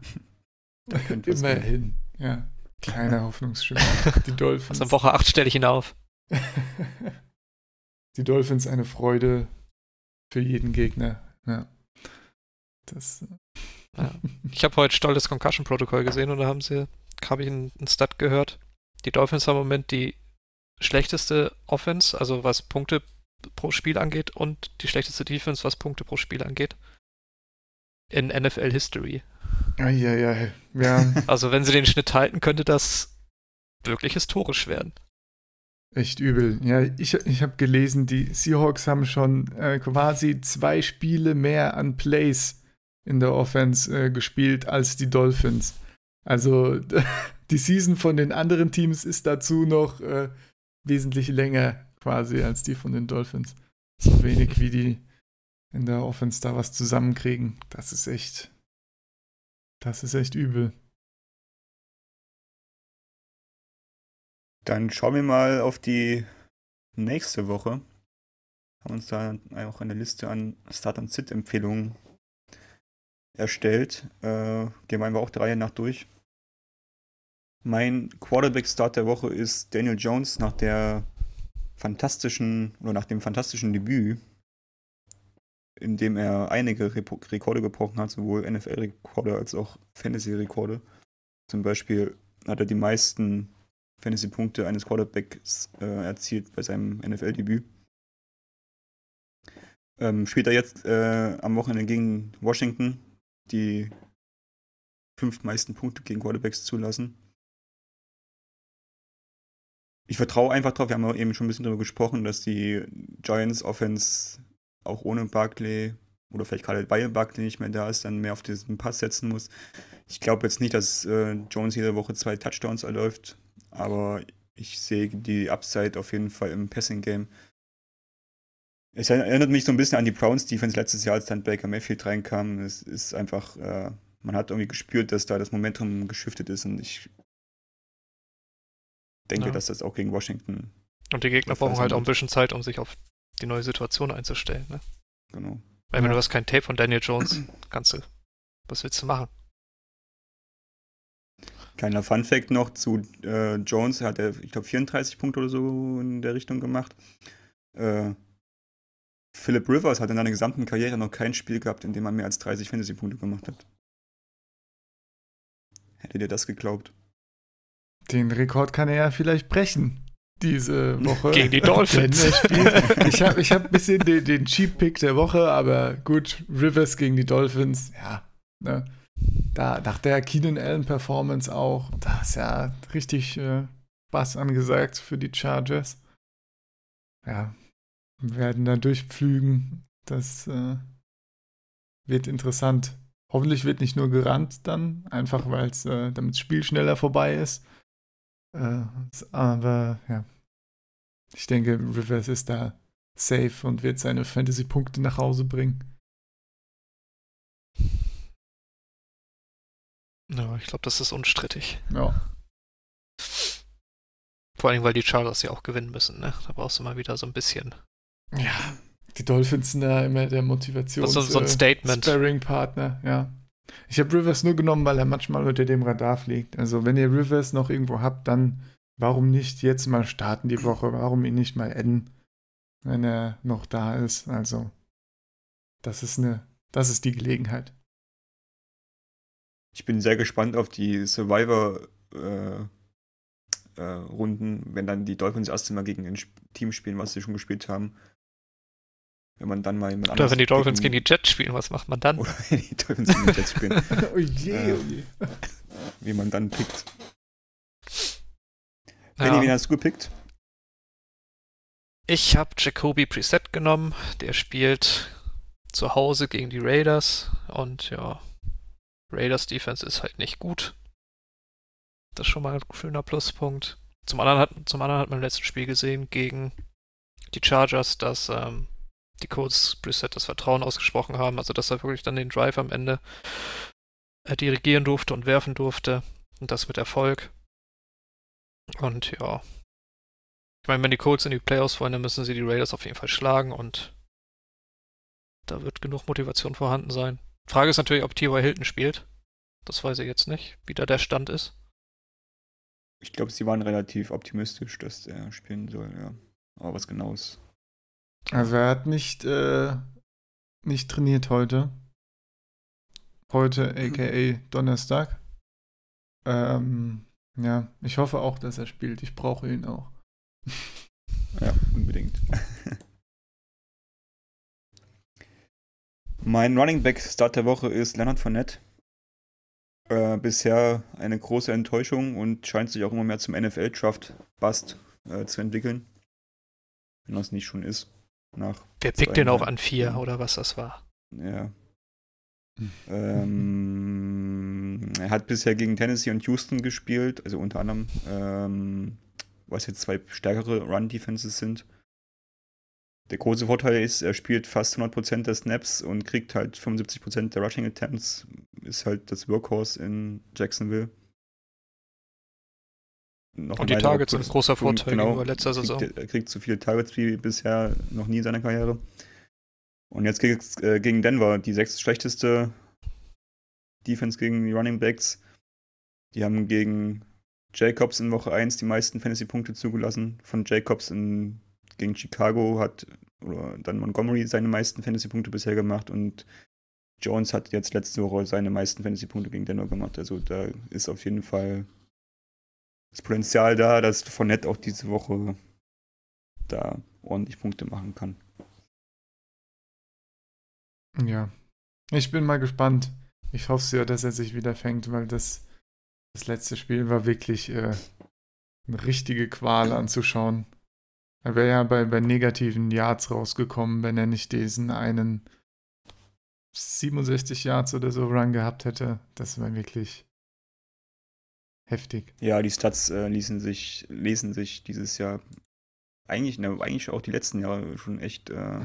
Immerhin, ja. Kleiner Hoffnungsschimmer. Die Dolphins. Also Woche 8 stelle ich ihn auf. die Dolphins eine Freude für jeden Gegner. Ja. Das. Ja. Ich habe heute stolles Concussion-Protokoll gesehen und da haben sie, habe ich einen, einen Stat gehört. Die Dolphins haben im Moment die schlechteste Offense, also was Punkte pro Spiel angeht, und die schlechteste Defense, was Punkte pro Spiel angeht. In NFL History. Eieiei, ja. Also wenn sie den Schnitt halten, könnte das wirklich historisch werden. Echt übel. Ja, ich, ich habe gelesen, die Seahawks haben schon äh, quasi zwei Spiele mehr an Plays in der Offense äh, gespielt als die Dolphins. Also die Season von den anderen Teams ist dazu noch äh, wesentlich länger quasi als die von den Dolphins. So wenig wie die in der Offense da was zusammenkriegen. Das ist echt das ist echt übel. Dann schauen wir mal auf die nächste Woche. haben uns da auch eine Liste an Start- und Sit-Empfehlungen erstellt. Äh, gehen wir einfach auch drei nach durch. Mein Quarterback-Start der Woche ist Daniel Jones nach der fantastischen oder nach dem fantastischen Debüt, in dem er einige Rekorde gebrochen hat, sowohl NFL-Rekorde als auch Fantasy-Rekorde. Zum Beispiel hat er die meisten Fantasy-Punkte eines Quarterbacks äh, erzielt bei seinem NFL-Debüt. Ähm, spielt er jetzt äh, am Wochenende gegen Washington, die fünf meisten Punkte gegen Quarterbacks zulassen. Ich vertraue einfach drauf, wir haben eben schon ein bisschen darüber gesprochen, dass die Giants Offense auch ohne Barkley oder vielleicht gerade weil Barkley nicht mehr da ist, dann mehr auf diesen Pass setzen muss. Ich glaube jetzt nicht, dass äh, Jones jede Woche zwei Touchdowns erläuft, aber ich sehe die Upside auf jeden Fall im Passing Game. Es erinnert mich so ein bisschen an die Browns Defense letztes Jahr, als dann Baker Mayfield reinkam. Es ist einfach, äh, man hat irgendwie gespürt, dass da das Momentum geschiftet ist und ich denke, ja. dass das auch gegen Washington. Und die Gegner brauchen halt auch ein bisschen Zeit, um sich auf die neue Situation einzustellen. Ne? Genau. Weil wenn ja. du hast kein Tape von Daniel Jones, kannst du, was willst du machen? Kleiner Fun Fact noch zu äh, Jones, hat er, ich glaube, 34 Punkte oder so in der Richtung gemacht. Äh, Philip Rivers hat in seiner gesamten Karriere noch kein Spiel gehabt, in dem er mehr als 30 Fantasy-Punkte gemacht hat. Hättet ihr das geglaubt? Den Rekord kann er ja vielleicht brechen diese Woche. Gegen die Dolphins. ich habe ich hab ein bisschen den, den Cheap-Pick der Woche, aber gut, Rivers gegen die Dolphins, ja. Ne? Da nach der Keenan Allen-Performance auch, da ist ja richtig äh, was angesagt für die Chargers. Ja, werden da durchpflügen. Das äh, wird interessant. Hoffentlich wird nicht nur gerannt dann, einfach weil es, äh, damit das Spiel schneller vorbei ist. Äh, aber ja, ich denke, Rivers ist da safe und wird seine Fantasy-Punkte nach Hause bringen. Ja, ich glaube, das ist unstrittig. Ja. Vor allem, weil die Chargers ja auch gewinnen müssen, ne? Da brauchst du mal wieder so ein bisschen. Ja, die Dolphins sind da immer der Motivation. So, so ein Statement. Sparring-Partner, ja. Ich habe Rivers nur genommen, weil er manchmal unter dem Radar fliegt. Also, wenn ihr Rivers noch irgendwo habt, dann warum nicht jetzt mal starten die Woche? Warum ihn nicht mal adden, wenn er noch da ist? Also, das ist eine, das ist die Gelegenheit. Ich bin sehr gespannt auf die Survivor äh, äh, Runden, wenn dann die Dolphins das erste Mal gegen ein Team spielen, was sie schon gespielt haben. Wenn man dann mal jemand Oder wenn die Dolphins gegen die Jets spielen, was macht man dann? Oder wenn die Dolphins gegen die Jets spielen. oh je, äh, oh je. Wie man dann pickt. Benny, ja. wen hast du gepickt? Ich habe Jacoby Preset genommen. Der spielt zu Hause gegen die Raiders. Und ja, Raiders Defense ist halt nicht gut. Das ist schon mal ein schöner Pluspunkt. Zum anderen hat, zum anderen hat man im letzten Spiel gesehen gegen die Chargers, dass ähm, die Colts Preset das Vertrauen ausgesprochen haben. Also dass er wirklich dann den Drive am Ende äh, dirigieren durfte und werfen durfte. Und das mit Erfolg. Und ja. Ich meine, wenn die Colts in die Playoffs wollen, dann müssen sie die Raiders auf jeden Fall schlagen und da wird genug Motivation vorhanden sein. Frage ist natürlich, ob T.Y. Hilton spielt. Das weiß ich jetzt nicht, wie da der Stand ist. Ich glaube, sie waren relativ optimistisch, dass er spielen soll, ja. Aber was genaues. Also er hat nicht, äh, nicht trainiert heute. Heute, aka Donnerstag. Ähm, ja, ich hoffe auch, dass er spielt. Ich brauche ihn auch. ja, unbedingt. mein Running Back Start der Woche ist Leonard Fournette. Äh, bisher eine große Enttäuschung und scheint sich auch immer mehr zum NFL-Draft-Bust äh, zu entwickeln. Wenn das nicht schon ist. Nach Wer pickt den auch an vier oder was das war? Ja. ähm, er hat bisher gegen Tennessee und Houston gespielt, also unter anderem, ähm, was jetzt zwei stärkere Run-Defenses sind. Der große Vorteil ist, er spielt fast 100% der Snaps und kriegt halt 75% der Rushing Attempts. Ist halt das Workhorse in Jacksonville. Noch Und die Targets sind ein großer Vorteil genau, gegenüber letzter Saison. Kriegt, er kriegt so viele Targets wie bisher noch nie in seiner Karriere. Und jetzt äh, gegen Denver, die sechs schlechteste Defense gegen die Running Backs. Die haben gegen Jacobs in Woche 1 die meisten Fantasy-Punkte zugelassen. Von Jacobs in, gegen Chicago hat oder dann Montgomery seine meisten Fantasy-Punkte bisher gemacht und Jones hat jetzt letzte Woche seine meisten Fantasy-Punkte gegen Denver gemacht. Also da ist auf jeden Fall das Potenzial da, dass Fournette auch diese Woche da ordentlich Punkte machen kann. Ja, ich bin mal gespannt. Ich hoffe sehr, dass er sich wieder fängt, weil das, das letzte Spiel war wirklich äh, eine richtige Qual anzuschauen. Er wäre ja bei, bei negativen Yards rausgekommen, wenn er nicht diesen einen 67 Yards oder so Run gehabt hätte. Das war wirklich heftig. Ja, die Stats äh, ließen sich, lesen sich dieses Jahr eigentlich, ne, eigentlich auch die letzten Jahre schon echt, äh,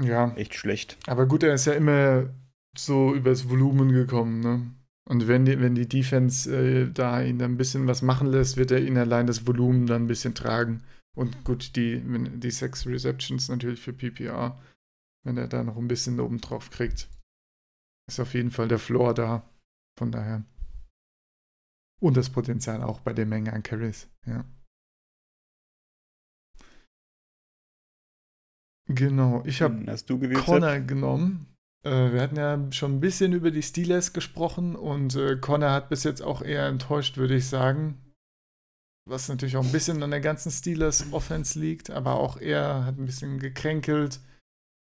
ja. echt schlecht. Aber gut, er ist ja immer so übers Volumen gekommen, ne? Und wenn die, wenn die Defense äh, da ihn dann ein bisschen was machen lässt, wird er ihn allein das Volumen dann ein bisschen tragen. Und gut, die, die sechs Receptions natürlich für PPR, wenn er da noch ein bisschen oben drauf kriegt, ist auf jeden Fall der Floor da. Von daher. Und das Potenzial auch bei der Menge an Carries, ja. Genau, ich habe Connor genommen. Äh, wir hatten ja schon ein bisschen über die Steelers gesprochen und äh, Connor hat bis jetzt auch eher enttäuscht, würde ich sagen. Was natürlich auch ein bisschen an der ganzen Steelers Offense liegt, aber auch er hat ein bisschen gekränkelt,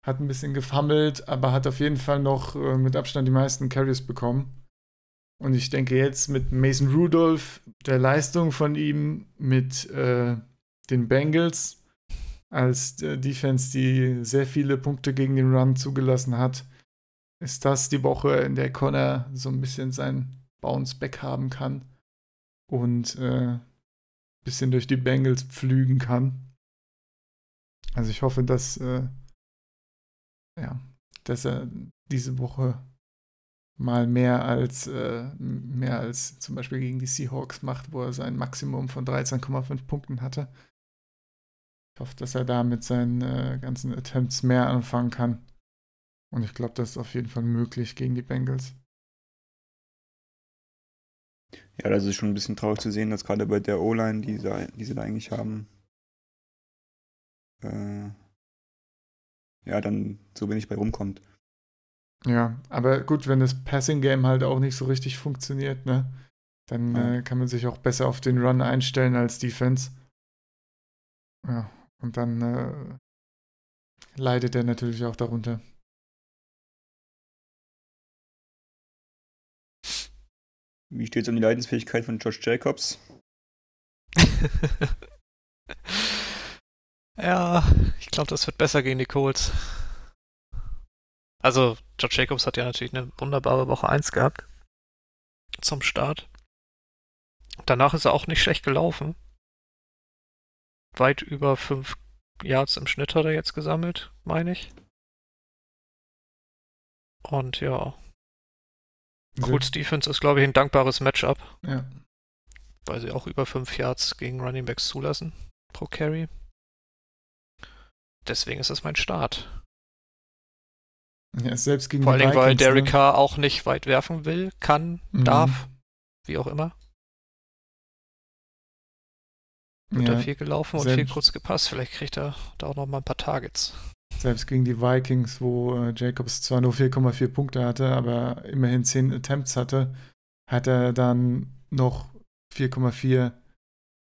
hat ein bisschen gefammelt, aber hat auf jeden Fall noch äh, mit Abstand die meisten Carries bekommen. Und ich denke jetzt mit Mason Rudolph, der Leistung von ihm, mit äh, den Bengals als äh, Defense, die sehr viele Punkte gegen den Run zugelassen hat, ist das die Woche, in der Connor so ein bisschen sein Bounce-Back haben kann und äh, bisschen durch die Bengals pflügen kann. Also ich hoffe, dass, äh, ja, dass er diese Woche mal mehr als, äh, mehr als zum Beispiel gegen die Seahawks macht, wo er sein Maximum von 13,5 Punkten hatte. Ich hoffe, dass er da mit seinen äh, ganzen Attempts mehr anfangen kann. Und ich glaube, das ist auf jeden Fall möglich gegen die Bengals. Ja, das ist schon ein bisschen traurig zu sehen, dass gerade bei der O-Line, die, sie, die sie da eigentlich haben, äh, ja, dann so wenig bei rumkommt. Ja, aber gut, wenn das Passing-Game halt auch nicht so richtig funktioniert, ne, dann ja. äh, kann man sich auch besser auf den Run einstellen als Defense. Ja, und dann äh, leidet er natürlich auch darunter. Wie steht es um die Leidensfähigkeit von Josh Jacobs? ja, ich glaube, das wird besser gegen die Colts. Also, Josh Jacobs hat ja natürlich eine wunderbare Woche 1 gehabt. Zum Start. Danach ist er auch nicht schlecht gelaufen. Weit über 5 Yards im Schnitt hat er jetzt gesammelt, meine ich. Und ja, Colts Defense ist, glaube ich, ein dankbares Matchup. Ja. Weil sie auch über 5 Yards gegen Running Backs zulassen pro Carry. Deswegen ist das mein Start. Ja, selbst gegen Vor allem, weil Derek ne? Carr auch nicht weit werfen will, kann, mhm. darf, wie auch immer. Wird ja, da viel gelaufen und viel kurz gepasst. Vielleicht kriegt er da auch noch mal ein paar Targets. Selbst gegen die Vikings, wo äh, Jacobs zwar nur 4,4 Punkte hatte, aber immerhin 10 Attempts hatte, hat er dann noch 4,4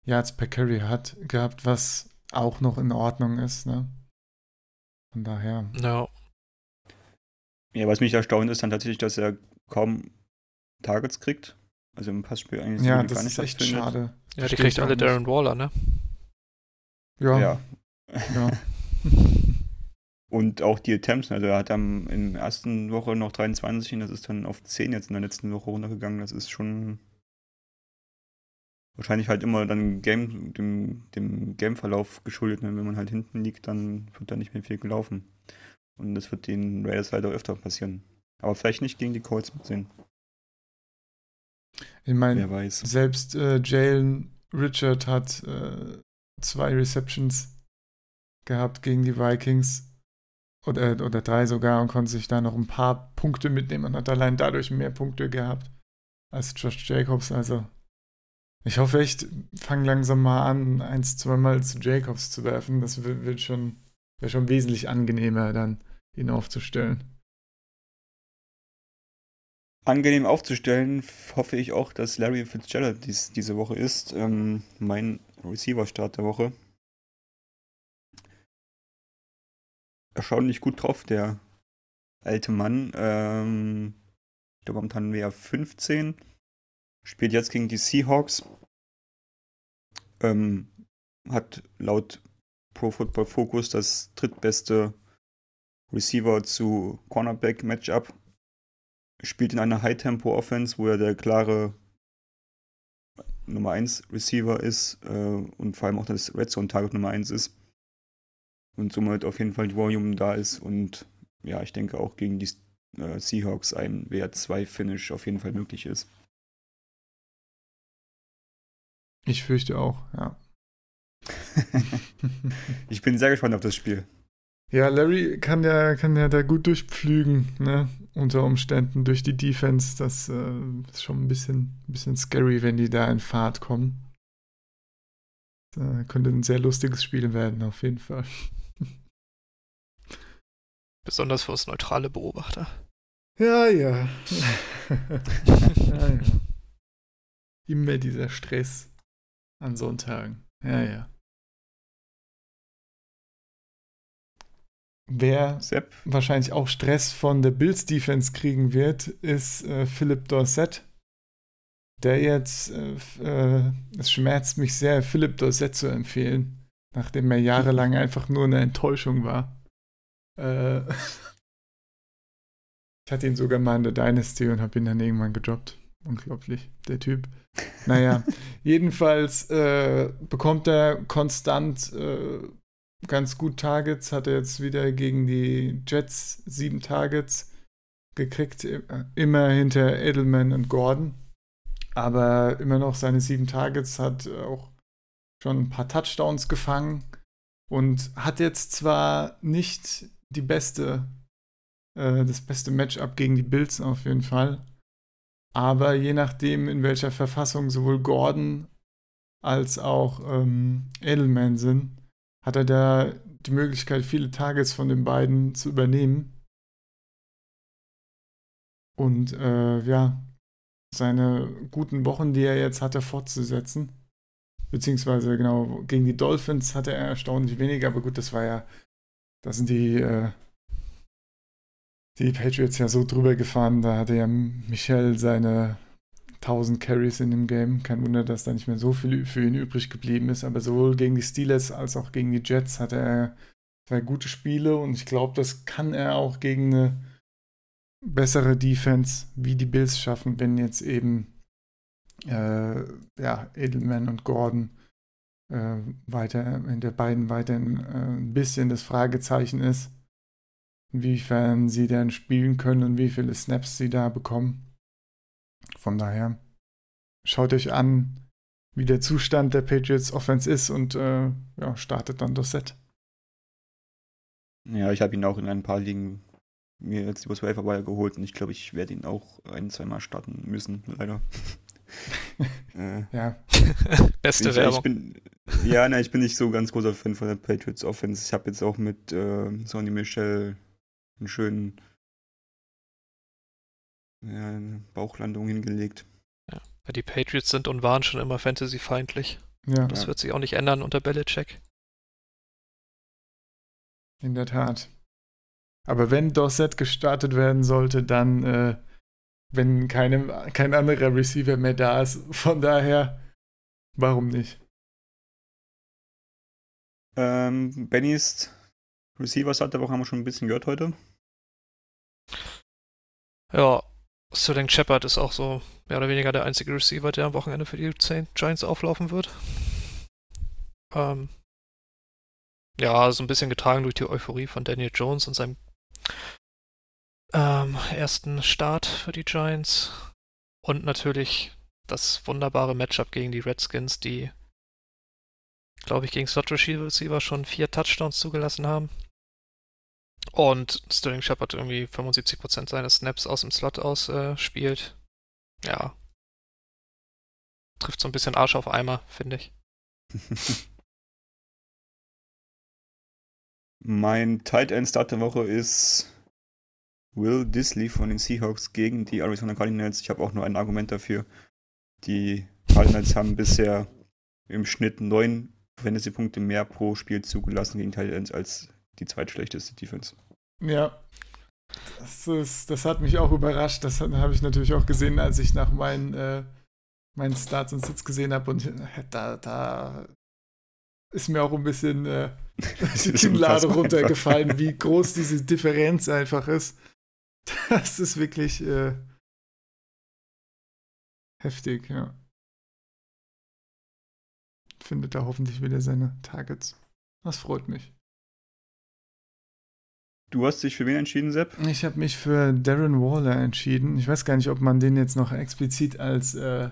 Yards per Carry hat, gehabt, was auch noch in Ordnung ist. Ne? Von daher. No. Ja, was mich erstaunt ist dann tatsächlich, dass er kaum Targets kriegt. Also im Passspiel eigentlich ja, das ist echt schade. Ja, die kriegt alle Darren Waller, ne? Ja. Ja. ja. Und auch die Attempts, also er hat am, in der ersten Woche noch 23 und das ist dann auf 10 jetzt in der letzten Woche runtergegangen. Das ist schon wahrscheinlich halt immer dann Game, dem, dem Gameverlauf geschuldet. Ne? Wenn man halt hinten liegt, dann wird da nicht mehr viel gelaufen. Und das wird den Raiders halt auch öfter passieren. Aber vielleicht nicht gegen die Colts sehen. Ich meine, selbst äh, Jalen Richard hat äh, zwei Receptions gehabt gegen die Vikings. Oder, oder drei sogar und konnte sich da noch ein paar Punkte mitnehmen und hat allein dadurch mehr Punkte gehabt als Josh Jacobs. Also ich hoffe echt, fang langsam mal an, eins, zweimal zu Jacobs zu werfen. Das wird schon, wäre schon wesentlich angenehmer, dann ihn aufzustellen. Angenehm aufzustellen, hoffe ich auch, dass Larry Fitzgerald dies, diese Woche ist. Ähm, mein Receiver-Start der Woche. Erstaunlich gut drauf, der alte Mann. Ähm, ich glaube, momentan wäre er 15 Spielt jetzt gegen die Seahawks. Ähm, hat laut Pro Football Focus das drittbeste Receiver zu Cornerback Matchup. Spielt in einer High-Tempo-Offense, wo er der klare Nummer 1 Receiver ist äh, und vor allem auch das Red Zone Target Nummer 1 ist. Und somit auf jeden Fall die Volume da ist und ja, ich denke auch gegen die äh, Seahawks ein Wert 2 Finish auf jeden Fall möglich ist. Ich fürchte auch, ja. ich bin sehr gespannt auf das Spiel. Ja, Larry kann ja, kann ja da gut durchpflügen, ne? Unter Umständen durch die Defense. Das äh, ist schon ein bisschen, ein bisschen scary, wenn die da in Fahrt kommen. Das, könnte ein sehr lustiges Spiel werden, auf jeden Fall. Besonders für uns neutrale Beobachter. Ja, ja. ja, ja. Immer dieser Stress an Sonntagen. Ja, ja. Wer Sepp. wahrscheinlich auch Stress von der Bills Defense kriegen wird, ist äh, Philipp Dorset. Der jetzt, äh, äh, es schmerzt mich sehr, Philipp Dorset zu empfehlen, nachdem er jahrelang einfach nur eine Enttäuschung war. Äh, ich hatte ihn sogar mal in der Dynasty und habe ihn dann irgendwann gedroppt. Unglaublich, der Typ. Naja, jedenfalls äh, bekommt er konstant äh, ganz gut Targets. Hat er jetzt wieder gegen die Jets sieben Targets gekriegt, immer hinter Edelman und Gordon. Aber immer noch seine sieben Targets hat auch schon ein paar Touchdowns gefangen und hat jetzt zwar nicht die beste, äh, das beste Matchup gegen die Bills auf jeden Fall, aber je nachdem, in welcher Verfassung sowohl Gordon als auch ähm, Edelman sind, hat er da die Möglichkeit, viele Targets von den beiden zu übernehmen. Und äh, ja, seine guten Wochen, die er jetzt hatte, fortzusetzen. Beziehungsweise genau, gegen die Dolphins hatte er erstaunlich weniger, aber gut, das war ja, das sind die äh, die Patriots ja so drüber gefahren. Da hatte ja Michel seine 1000 Carries in dem Game. Kein Wunder, dass da nicht mehr so viel für ihn übrig geblieben ist. Aber sowohl gegen die Steelers als auch gegen die Jets hatte er zwei gute Spiele und ich glaube, das kann er auch gegen eine bessere Defense wie die Bills schaffen, wenn jetzt eben äh, ja, Edelman und Gordon äh, weiter, der beiden weiterhin äh, ein bisschen das Fragezeichen ist inwiefern sie denn spielen können und wie viele Snaps sie da bekommen. Von daher, schaut euch an, wie der Zustand der Patriots Offense ist und äh, ja, startet dann das Set. Ja, ich habe ihn auch in ein paar Ligen mir jetzt übers Waiver Wire geholt und ich glaube, ich werde ihn auch ein, zweimal starten müssen, leider. äh, ja. Beste ich, Werbung. Ich bin, ja, nein, ich bin nicht so ganz großer Fan von der Patriots Offense. Ich habe jetzt auch mit äh, Sonny Michel einen schönen ja, Bauchlandung hingelegt. Ja, die Patriots sind und waren schon immer fantasyfeindlich. Ja. Das ja. wird sich auch nicht ändern unter Belichick. In der Tat. Aber wenn Dorset gestartet werden sollte, dann, äh, wenn keine, kein anderer Receiver mehr da ist. Von daher, warum nicht? Ähm, Bennys Receivers hat der Woche haben wir schon ein bisschen gehört heute. Ja, Sterling Shepard ist auch so mehr oder weniger der einzige Receiver, der am Wochenende für die Giants auflaufen wird. Ähm, ja, so ein bisschen getragen durch die Euphorie von Daniel Jones und seinem ähm, ersten Start für die Giants. Und natürlich das wunderbare Matchup gegen die Redskins, die glaube ich, gegen Slot Receiver schon vier Touchdowns zugelassen haben. Und Sterling Shepard irgendwie 75% seines Snaps aus dem Slot ausspielt. Äh, ja. Trifft so ein bisschen Arsch auf Eimer, finde ich. mein Tight End Start der Woche ist Will Disley von den Seahawks gegen die Arizona Cardinals. Ich habe auch nur ein Argument dafür. Die Cardinals haben bisher im Schnitt neun Fantasy-Punkte mehr pro Spiel zugelassen gegen Tight Ends als die zweitschlechteste Defense. Ja. Das, ist, das hat mich auch überrascht. Das habe ich natürlich auch gesehen, als ich nach meinen, äh, meinen Starts und Sits gesehen habe. Und äh, da, da ist mir auch ein bisschen äh, die Kinnlade runtergefallen, einfach. wie groß diese Differenz einfach ist. Das ist wirklich äh, heftig, ja. Findet er hoffentlich wieder seine Targets. Das freut mich. Du hast dich für wen entschieden, Sepp? Ich habe mich für Darren Waller entschieden. Ich weiß gar nicht, ob man den jetzt noch explizit als äh,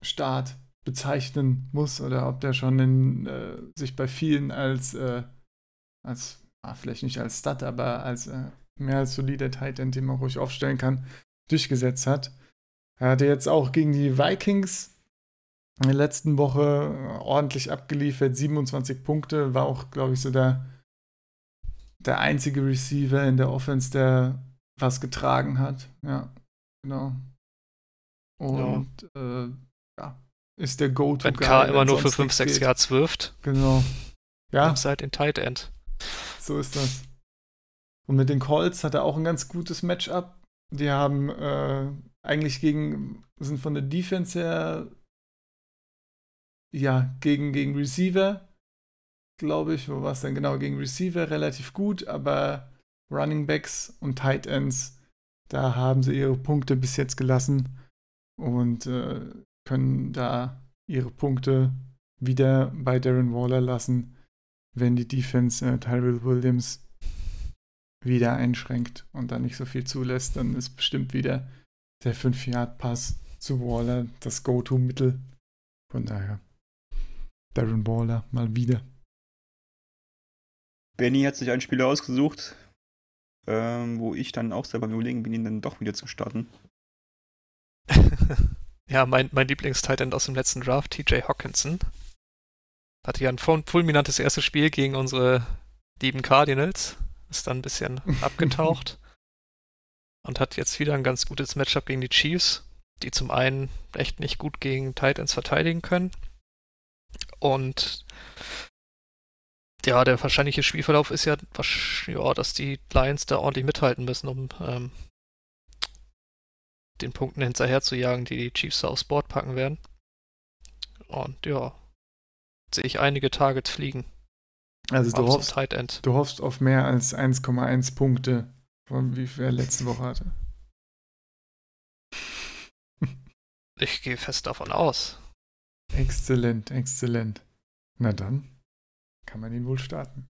Start bezeichnen muss oder ob der schon in, äh, sich bei vielen als, äh, als ah, vielleicht nicht als Stud, aber als äh, mehr als solider Titan, den man ruhig aufstellen kann, durchgesetzt hat. Er hatte jetzt auch gegen die Vikings in der letzten Woche ordentlich abgeliefert, 27 Punkte, war auch, glaube ich, so der der einzige Receiver in der Offense, der was getragen hat. Ja, genau. Und ja, äh, ja ist der Go-To. Wenn K immer nur für 5, 6 Yards wirft. Genau. Ja. Seid in Tight End. So ist das. Und mit den Colts hat er auch ein ganz gutes Matchup. Die haben äh, eigentlich gegen, sind von der Defense her, ja, gegen, gegen Receiver glaube ich. Wo war es denn genau? Gegen Receiver relativ gut, aber Running Backs und Tight Ends, da haben sie ihre Punkte bis jetzt gelassen und äh, können da ihre Punkte wieder bei Darren Waller lassen, wenn die Defense äh, Tyrell Williams wieder einschränkt und da nicht so viel zulässt, dann ist bestimmt wieder der 5-Yard-Pass zu Waller das Go-To-Mittel. Von daher, Darren Waller mal wieder. Benny hat sich einen Spieler ausgesucht, ähm, wo ich dann auch selber überlegen bin, ihn dann doch wieder zu starten. ja, mein, mein Lieblingstitan aus dem letzten Draft, TJ Hawkinson. Hatte ja ein fulminantes erstes Spiel gegen unsere lieben Cardinals. Ist dann ein bisschen abgetaucht. und hat jetzt wieder ein ganz gutes Matchup gegen die Chiefs, die zum einen echt nicht gut gegen Titans verteidigen können. Und ja, der wahrscheinliche Spielverlauf ist ja, ja, dass die Lions da ordentlich mithalten müssen, um ähm, den Punkten hinterher zu jagen, die die Chiefs da aufs Board packen werden. Und ja, sehe ich einige Targets fliegen. Also du hoffst, du hoffst auf mehr als 1,1 Punkte, von wie er letzte Woche hatte. Ich gehe fest davon aus. Exzellent, exzellent. Na dann kann man ihn wohl starten.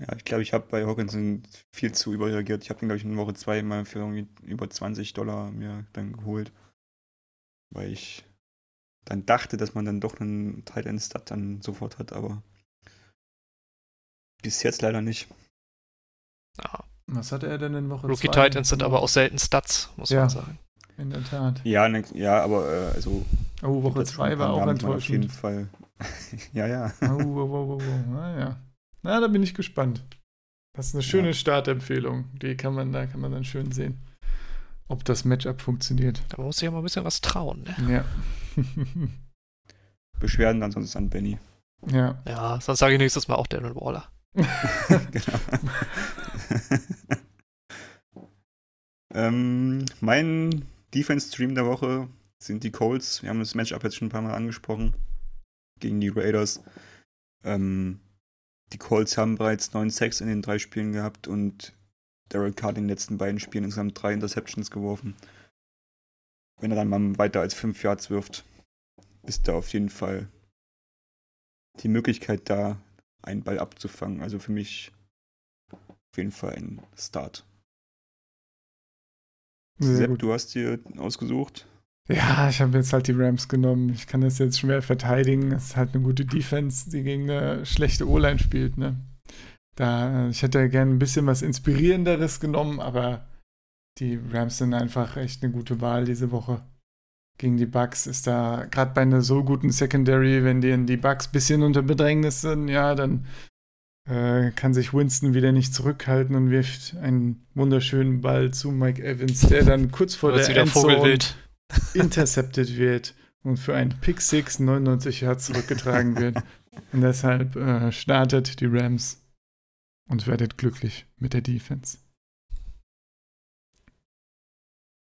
Ja, ich glaube, ich habe bei Hawkinson viel zu überreagiert. Ich habe ihn, glaube ich, in Woche 2 mal für irgendwie über 20 Dollar mir dann geholt. Weil ich dann dachte, dass man dann doch einen Teil in Stat dann sofort hat, aber bis jetzt leider nicht. Ja. Was hatte er denn in Woche 2? Rookie zwei? Titans sind aber auch selten Stats, muss ja, man sagen. In der Tat. Ja, ne, ja aber äh, also. Oh, Woche 2 war auch enttäuschend. Auf jeden Fall ja, ja. Oh, oh, oh, oh, Na ja. Na, da bin ich gespannt. Das ist eine schöne ja. Startempfehlung. Die kann man, da kann man dann schön sehen, ob das Matchup funktioniert. Da muss ich ja mal ein bisschen was trauen, ne? Ja. Beschwerden dann sonst an Benny. Ja. Ja, sonst sage ich nächstes Mal auch Daniel Waller. genau. ähm, mein Defense-Stream der Woche sind die Colts. Wir haben das Matchup jetzt schon ein paar Mal angesprochen gegen die Raiders. Ähm, die Colts haben bereits 9 Sacks in den drei Spielen gehabt und Derek Carr in den letzten beiden Spielen insgesamt drei Interceptions geworfen. Wenn er dann mal weiter als 5 Yards wirft, ist da auf jeden Fall die Möglichkeit da, einen Ball abzufangen. Also für mich auf jeden Fall ein Start. Sehr Sepp, gut. du hast dir ausgesucht. Ja, ich habe jetzt halt die Rams genommen. Ich kann das jetzt schwer verteidigen. Es ist halt eine gute Defense, die gegen eine schlechte O-Line spielt, ne? Da, ich hätte gerne ein bisschen was Inspirierenderes genommen, aber die Rams sind einfach echt eine gute Wahl diese Woche. Gegen die Bucks ist da, gerade bei einer so guten Secondary, wenn die, die Bucks ein bisschen unter Bedrängnis sind, ja, dann äh, kann sich Winston wieder nicht zurückhalten und wirft einen wunderschönen Ball zu Mike Evans, der dann kurz vor der Endzone intercepted wird und für einen Pick 6 99 Yards zurückgetragen wird. und deshalb äh, startet die Rams und werdet glücklich mit der Defense.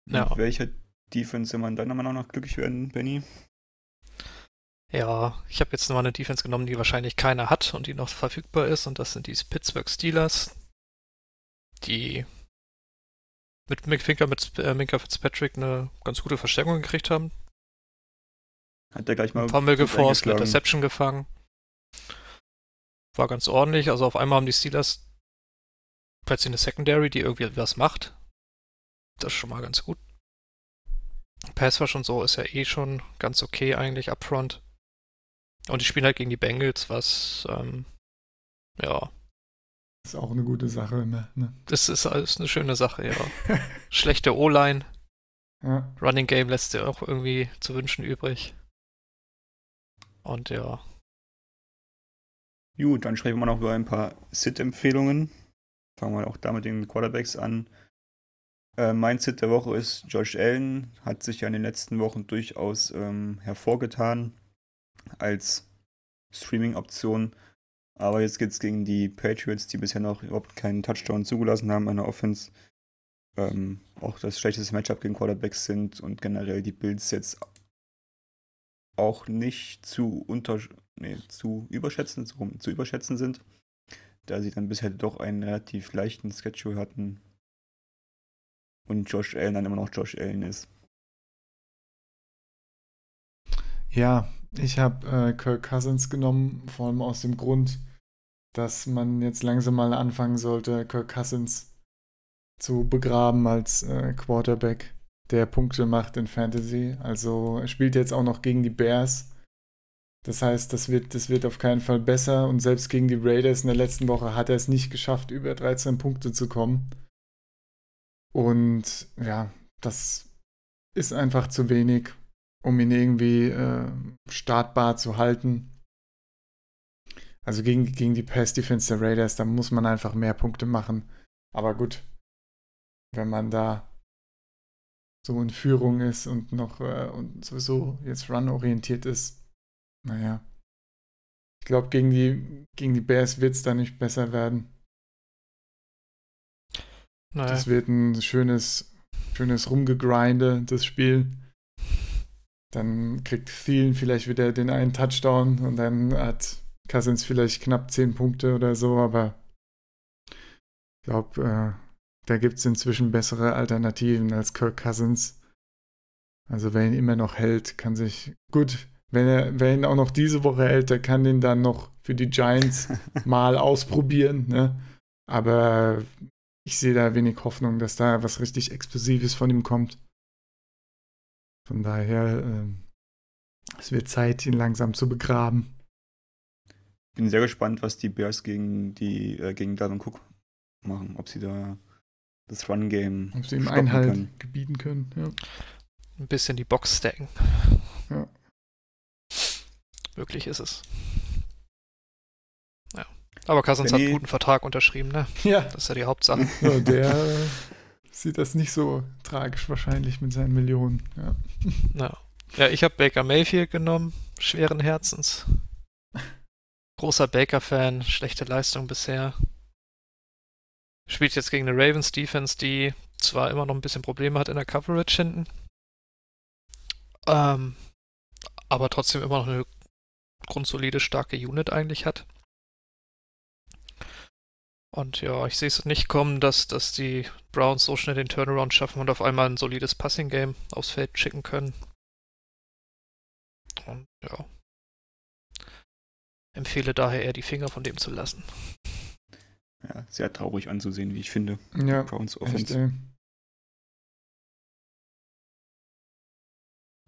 Ja. Mit welcher Defense soll man dann immer noch glücklich werden, Benny? Ja, ich habe jetzt nochmal eine Defense genommen, die wahrscheinlich keiner hat und die noch verfügbar ist, und das sind die Pittsburgh Steelers, die mit Finker, mit äh, Minka Fitzpatrick eine ganz gute Verstärkung gekriegt haben. Hat der gleich mal. Fumble geforst, eine Interception gefangen. War ganz ordentlich. Also auf einmal haben die Steelers plötzlich eine Secondary, die irgendwie was macht. Das ist schon mal ganz gut. Pass war schon so, ist ja eh schon ganz okay eigentlich upfront. Und die spielen halt gegen die Bengals, was, ähm, ja. Ist auch eine gute Sache immer, ne? Das ist alles eine schöne Sache, ja. Schlechte O-Line. Ja. Running Game lässt dir auch irgendwie zu wünschen übrig. Und ja. Gut, dann sprechen wir noch über ein paar Sit-Empfehlungen. Fangen wir auch da mit den Quarterbacks an. Äh, mein Sit der Woche ist Josh Allen. Hat sich ja in den letzten Wochen durchaus ähm, hervorgetan als Streaming-Option. Aber jetzt geht es gegen die Patriots, die bisher noch überhaupt keinen Touchdown zugelassen haben an der Offense. Ähm, auch das schlechteste Matchup gegen Quarterbacks sind und generell die Bills jetzt auch nicht zu unter nee, zu überschätzen, zu, zu überschätzen sind, da sie dann bisher doch einen relativ leichten Schedule hatten und Josh Allen dann immer noch Josh Allen ist. Ja, ich habe äh, Kirk Cousins genommen, vor allem aus dem Grund, dass man jetzt langsam mal anfangen sollte, Kirk Cousins zu begraben als äh, Quarterback, der Punkte macht in Fantasy. Also er spielt jetzt auch noch gegen die Bears. Das heißt, das wird, das wird auf keinen Fall besser. Und selbst gegen die Raiders in der letzten Woche hat er es nicht geschafft, über 13 Punkte zu kommen. Und ja, das ist einfach zu wenig, um ihn irgendwie äh, startbar zu halten. Also gegen, gegen die Pass-Defense der Raiders, da muss man einfach mehr Punkte machen. Aber gut, wenn man da so in Führung ist und noch äh, und sowieso jetzt run-orientiert ist, naja. Ich glaube, gegen die, gegen die Bears wird es da nicht besser werden. Naja. Das wird ein schönes, schönes Rumgegrinde, das Spiel. Dann kriegt Thielen vielleicht wieder den einen Touchdown und dann hat Cousins vielleicht knapp 10 Punkte oder so, aber ich glaube, äh, da gibt es inzwischen bessere Alternativen als Kirk Cousins. Also wer ihn immer noch hält, kann sich gut, wenn er, wer ihn auch noch diese Woche hält, der kann ihn dann noch für die Giants mal ausprobieren. Ne? Aber ich sehe da wenig Hoffnung, dass da was richtig Explosives von ihm kommt. Von daher, äh, es wird Zeit, ihn langsam zu begraben. Bin sehr gespannt, was die Bears gegen die äh, gegen Dalvin Cook machen, ob sie da das Run Game ob sie ihm Einhalt können. gebieten können. Ja. Ein bisschen die Box stacken. Ja. Möglich ist es. Ja. Aber Cousins hat einen guten Vertrag unterschrieben, ne? Ja. Das ist ja die Hauptsache. Ja, der sieht das nicht so tragisch wahrscheinlich mit seinen Millionen. Ja, ja. ja ich habe Baker Mayfield genommen, schweren Herzens. Großer Baker-Fan, schlechte Leistung bisher. Spielt jetzt gegen eine Ravens Defense, die zwar immer noch ein bisschen Probleme hat in der Coverage hinten, ähm, aber trotzdem immer noch eine grundsolide, starke Unit eigentlich hat. Und ja, ich sehe es nicht kommen, dass, dass die Browns so schnell den Turnaround schaffen und auf einmal ein solides Passing-Game aufs Feld schicken können. Und ja. Empfehle daher eher die Finger von dem zu lassen. Ja, sehr traurig anzusehen, wie ich finde. Ja, Browns Offense. Echt,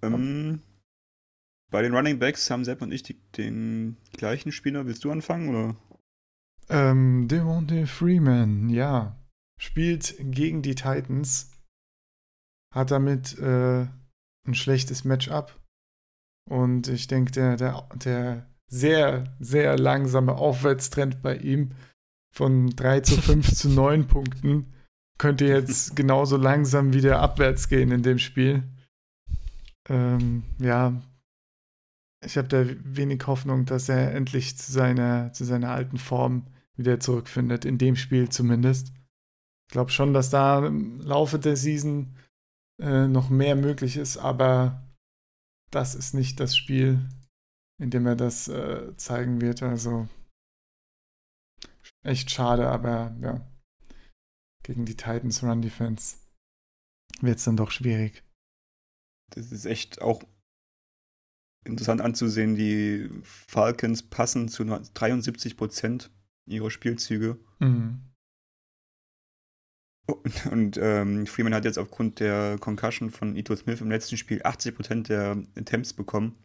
Ähm, bei den Running Backs haben Sepp und ich die, den gleichen Spieler. Willst du anfangen oder? Ähm, Devontae Freeman, ja. Spielt gegen die Titans. Hat damit äh, ein schlechtes Matchup. Und ich denke, der, der, der sehr, sehr langsame Aufwärtstrend bei ihm von 3 zu 5 zu 9 Punkten könnte jetzt genauso langsam wieder abwärts gehen in dem Spiel. Ähm, ja, ich habe da wenig Hoffnung, dass er endlich zu seiner, zu seiner alten Form wieder zurückfindet, in dem Spiel zumindest. Ich glaube schon, dass da im Laufe der Season äh, noch mehr möglich ist, aber das ist nicht das Spiel, in dem er das äh, zeigen wird. Also echt schade, aber ja, gegen die Titans Run Defense wird es dann doch schwierig. Das ist echt auch interessant anzusehen. Die Falcons passen zu 73 Prozent ihrer Spielzüge. Mhm. Und, und ähm, Freeman hat jetzt aufgrund der Concussion von Ito Smith im letzten Spiel 80% der Attempts bekommen.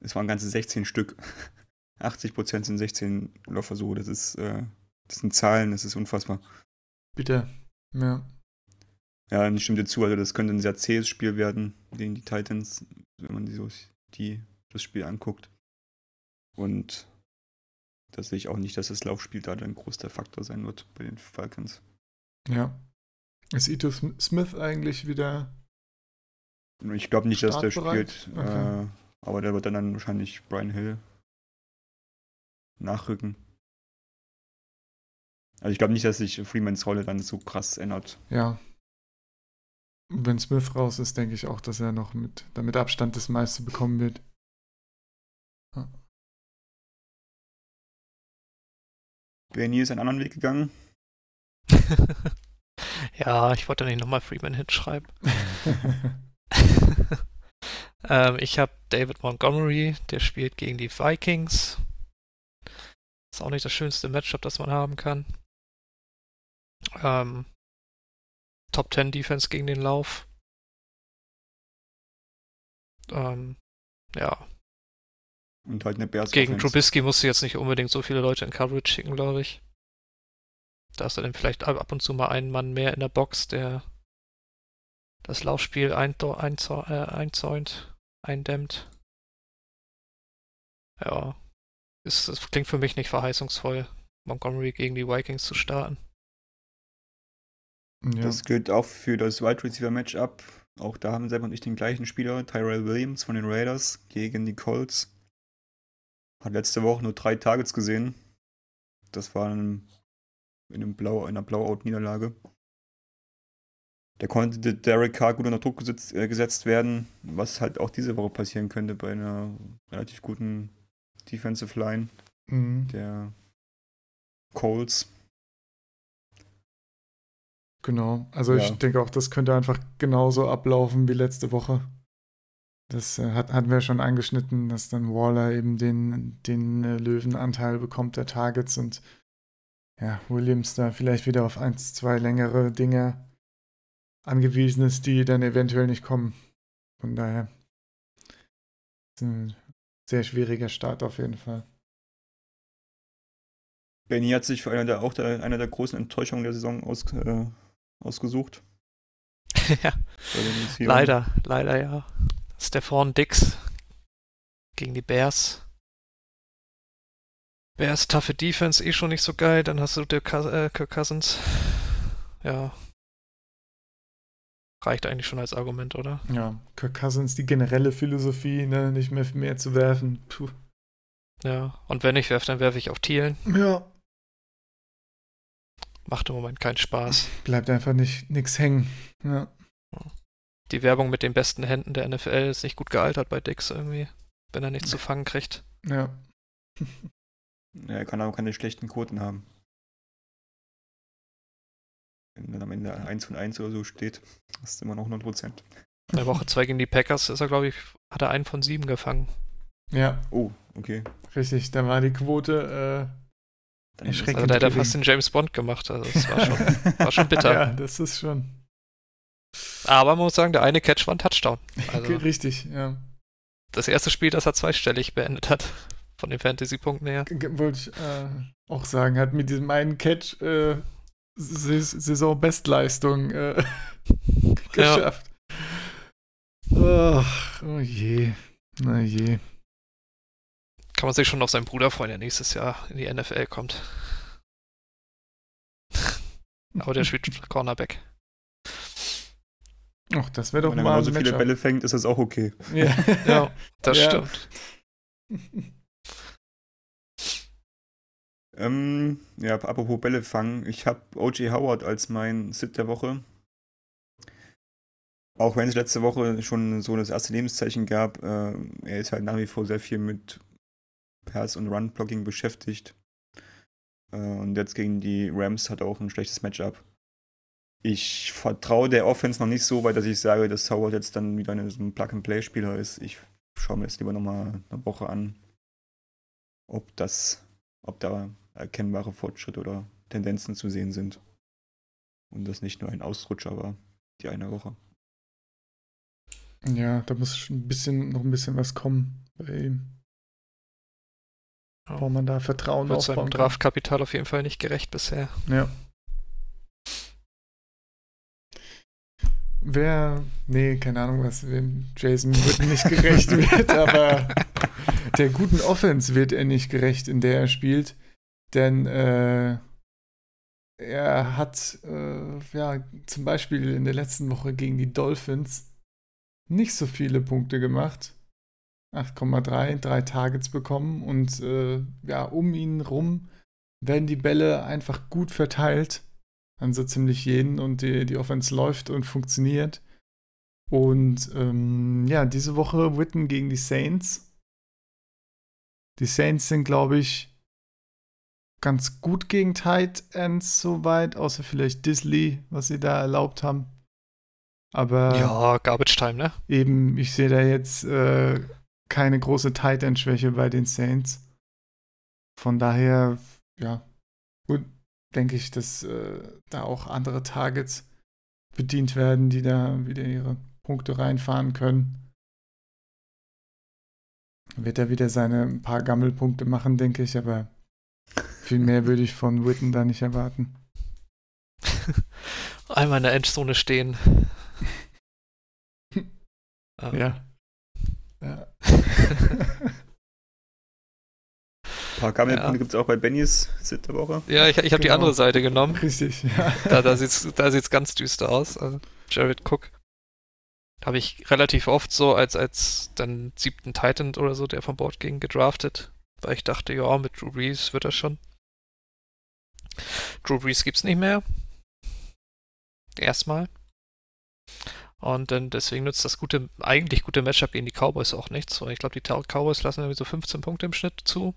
Es waren ganze 16 Stück. 80% sind 16 Laufversuche. Das ist, äh, das sind Zahlen, das ist unfassbar. Bitte. Ja. Ja, ich stimme dir zu. Also, das könnte ein sehr zähes Spiel werden gegen die Titans, wenn man die, so, die das Spiel anguckt. Und da sehe ich auch nicht, dass das Laufspiel da ein großer Faktor sein wird bei den Falcons. Ja. Ist Ito Smith eigentlich wieder. Ich glaube nicht, dass der spielt. Okay. Äh, aber der wird dann, dann wahrscheinlich Brian Hill nachrücken. Also ich glaube nicht, dass sich Freemans Rolle dann so krass ändert. Ja. Wenn Smith raus ist, denke ich auch, dass er noch mit damit Abstand das meiste bekommen wird. Ja. Benny ist einen anderen Weg gegangen. ja, ich wollte nicht nochmal Freeman hinschreiben. ähm, ich habe David Montgomery, der spielt gegen die Vikings. Ist auch nicht das schönste Matchup, das man haben kann. Ähm, Top 10 Defense gegen den Lauf. Ähm, ja. Und halt eine Bears Gegen Trubisky musst du jetzt nicht unbedingt so viele Leute in Coverage schicken, glaube ich. Da hast du dann vielleicht ab und zu mal einen Mann mehr in der Box, der das Laufspiel äh, einzäunt eindämmt. Ja. Ist, das klingt für mich nicht verheißungsvoll, Montgomery gegen die Vikings zu starten. Ja. Das gilt auch für das Wide Receiver Matchup. Auch da haben selber nicht den gleichen Spieler, Tyrell Williams von den Raiders gegen die Colts. Hat letzte Woche nur drei Targets gesehen. Das war in, einem Blau, einer Blowout-Niederlage. Da konnte Derek Carr gut unter Druck gesetzt, äh, gesetzt werden, was halt auch diese Woche passieren könnte bei einer relativ guten Defensive Line mhm. der Colts. Genau, also ja. ich denke auch, das könnte einfach genauso ablaufen wie letzte Woche. Das äh, hat, hatten wir schon angeschnitten, dass dann Waller eben den, den äh, Löwenanteil bekommt der Targets und ja, Williams da vielleicht wieder auf eins, zwei längere Dinge angewiesen ist, die dann eventuell nicht kommen. Von daher ist ein sehr schwieriger Start auf jeden Fall. Benny hat sich für eine der, auch der, eine der großen Enttäuschungen der Saison aus, äh, ausgesucht. ja. Leider, leider ja. Stefan Dix gegen die Bears. Bears taffe Defense eh schon nicht so geil, dann hast du der äh, Kirk Cousins. Ja. Reicht eigentlich schon als Argument, oder? Ja, Kirk Cousins, die generelle Philosophie, ne, nicht mehr mehr zu werfen. Puh. Ja, und wenn ich werfe, dann werfe ich auf Thielen. Ja. Macht im Moment keinen Spaß. Bleibt einfach nicht nix hängen. Ja die Werbung mit den besten Händen der NFL ist nicht gut gealtert bei Dix irgendwie, wenn er nichts zu fangen kriegt. Ja. ja er kann aber keine schlechten Quoten haben. Wenn dann am Ende 1 von 1 oder so steht, ist es immer noch 100%. In der Woche 2 gegen die Packers ist er, glaube ich, hat er einen von 7 gefangen. Ja. Oh, okay. Richtig, da war die Quote äh, erschreckend. Also, der hat ja fast den James Bond gemacht, also das war schon, war schon bitter. ja, das ist schon. Aber man muss sagen, der eine Catch war ein Touchdown. Also Richtig, ja. Das erste Spiel, das er zweistellig beendet hat, von den Fantasy-Punkten her. Wollte ich äh, auch sagen, hat mit diesem einen Catch äh, Saison-Bestleistung äh, geschafft. Ja. Ach, oh je. Na je. Kann man sich schon auf seinen Bruder freuen, der nächstes Jahr in die NFL kommt. Aber der spielt Cornerback. Ach, das wäre doch Wenn mal. Wenn er so viele Bälle fängt, ist das auch okay. Ja, ja das ja. stimmt. ähm, ja, apropos Bälle fangen. Ich habe O.J. Howard als mein Sit der Woche. Auch wenn es letzte Woche schon so das erste Lebenszeichen gab, äh, er ist halt nach wie vor sehr viel mit Pass- und Run-Blocking beschäftigt. Äh, und jetzt gegen die Rams hat er auch ein schlechtes Matchup ich vertraue der Offense noch nicht so weit, dass ich sage, dass Howard jetzt dann wieder ein Plug-and-Play-Spieler ist. Ich schaue mir jetzt lieber nochmal eine Woche an, ob das, ob da erkennbare Fortschritte oder Tendenzen zu sehen sind. Und das nicht nur ein Ausrutscher war, die eine Woche. Ja, da muss ein bisschen, noch ein bisschen was kommen bei ihm. Ja. Wo man da Vertrauen Wird aufbauen seinem Draftkapital auf jeden Fall nicht gerecht bisher. Ja. Wer, nee, keine Ahnung, was Jason wird nicht gerecht wird, aber der guten Offense wird er nicht gerecht, in der er spielt. Denn äh, er hat äh, ja zum Beispiel in der letzten Woche gegen die Dolphins nicht so viele Punkte gemacht. 8,3, drei Targets bekommen und äh, ja, um ihn rum werden die Bälle einfach gut verteilt an so ziemlich jeden und die, die Offense läuft und funktioniert. Und ähm, ja, diese Woche Witten gegen die Saints. Die Saints sind, glaube ich, ganz gut gegen Tight Ends soweit, außer vielleicht Disley, was sie da erlaubt haben. Aber. Ja, Garbage Time, ne? Eben, ich sehe da jetzt äh, keine große Tight End-Schwäche bei den Saints. Von daher, ja, gut, denke ich, dass äh, da auch andere Targets bedient werden, die da wieder ihre Punkte reinfahren können. Wird er wieder seine paar Gammelpunkte machen, denke ich, aber viel mehr würde ich von Witten da nicht erwarten. Einmal in der Endzone stehen. ja. Ja. paar Gammelpunkte ja. gibt es auch bei Bennys Sit der Woche. Ja, ich, ich habe genau. die andere Seite genommen. Richtig, ja. Da, da sieht es da sieht's ganz düster aus. Also Jared Cook habe ich relativ oft so als, als dann siebten Titan oder so, der vom Board ging, gedraftet. Weil ich dachte, ja, mit Drew Brees wird das schon. Drew Brees gibt's nicht mehr. Erstmal. Und dann deswegen nützt das gute, eigentlich gute Matchup gegen die Cowboys auch nichts. Und ich glaube, die Cowboys lassen irgendwie so 15 Punkte im Schnitt zu.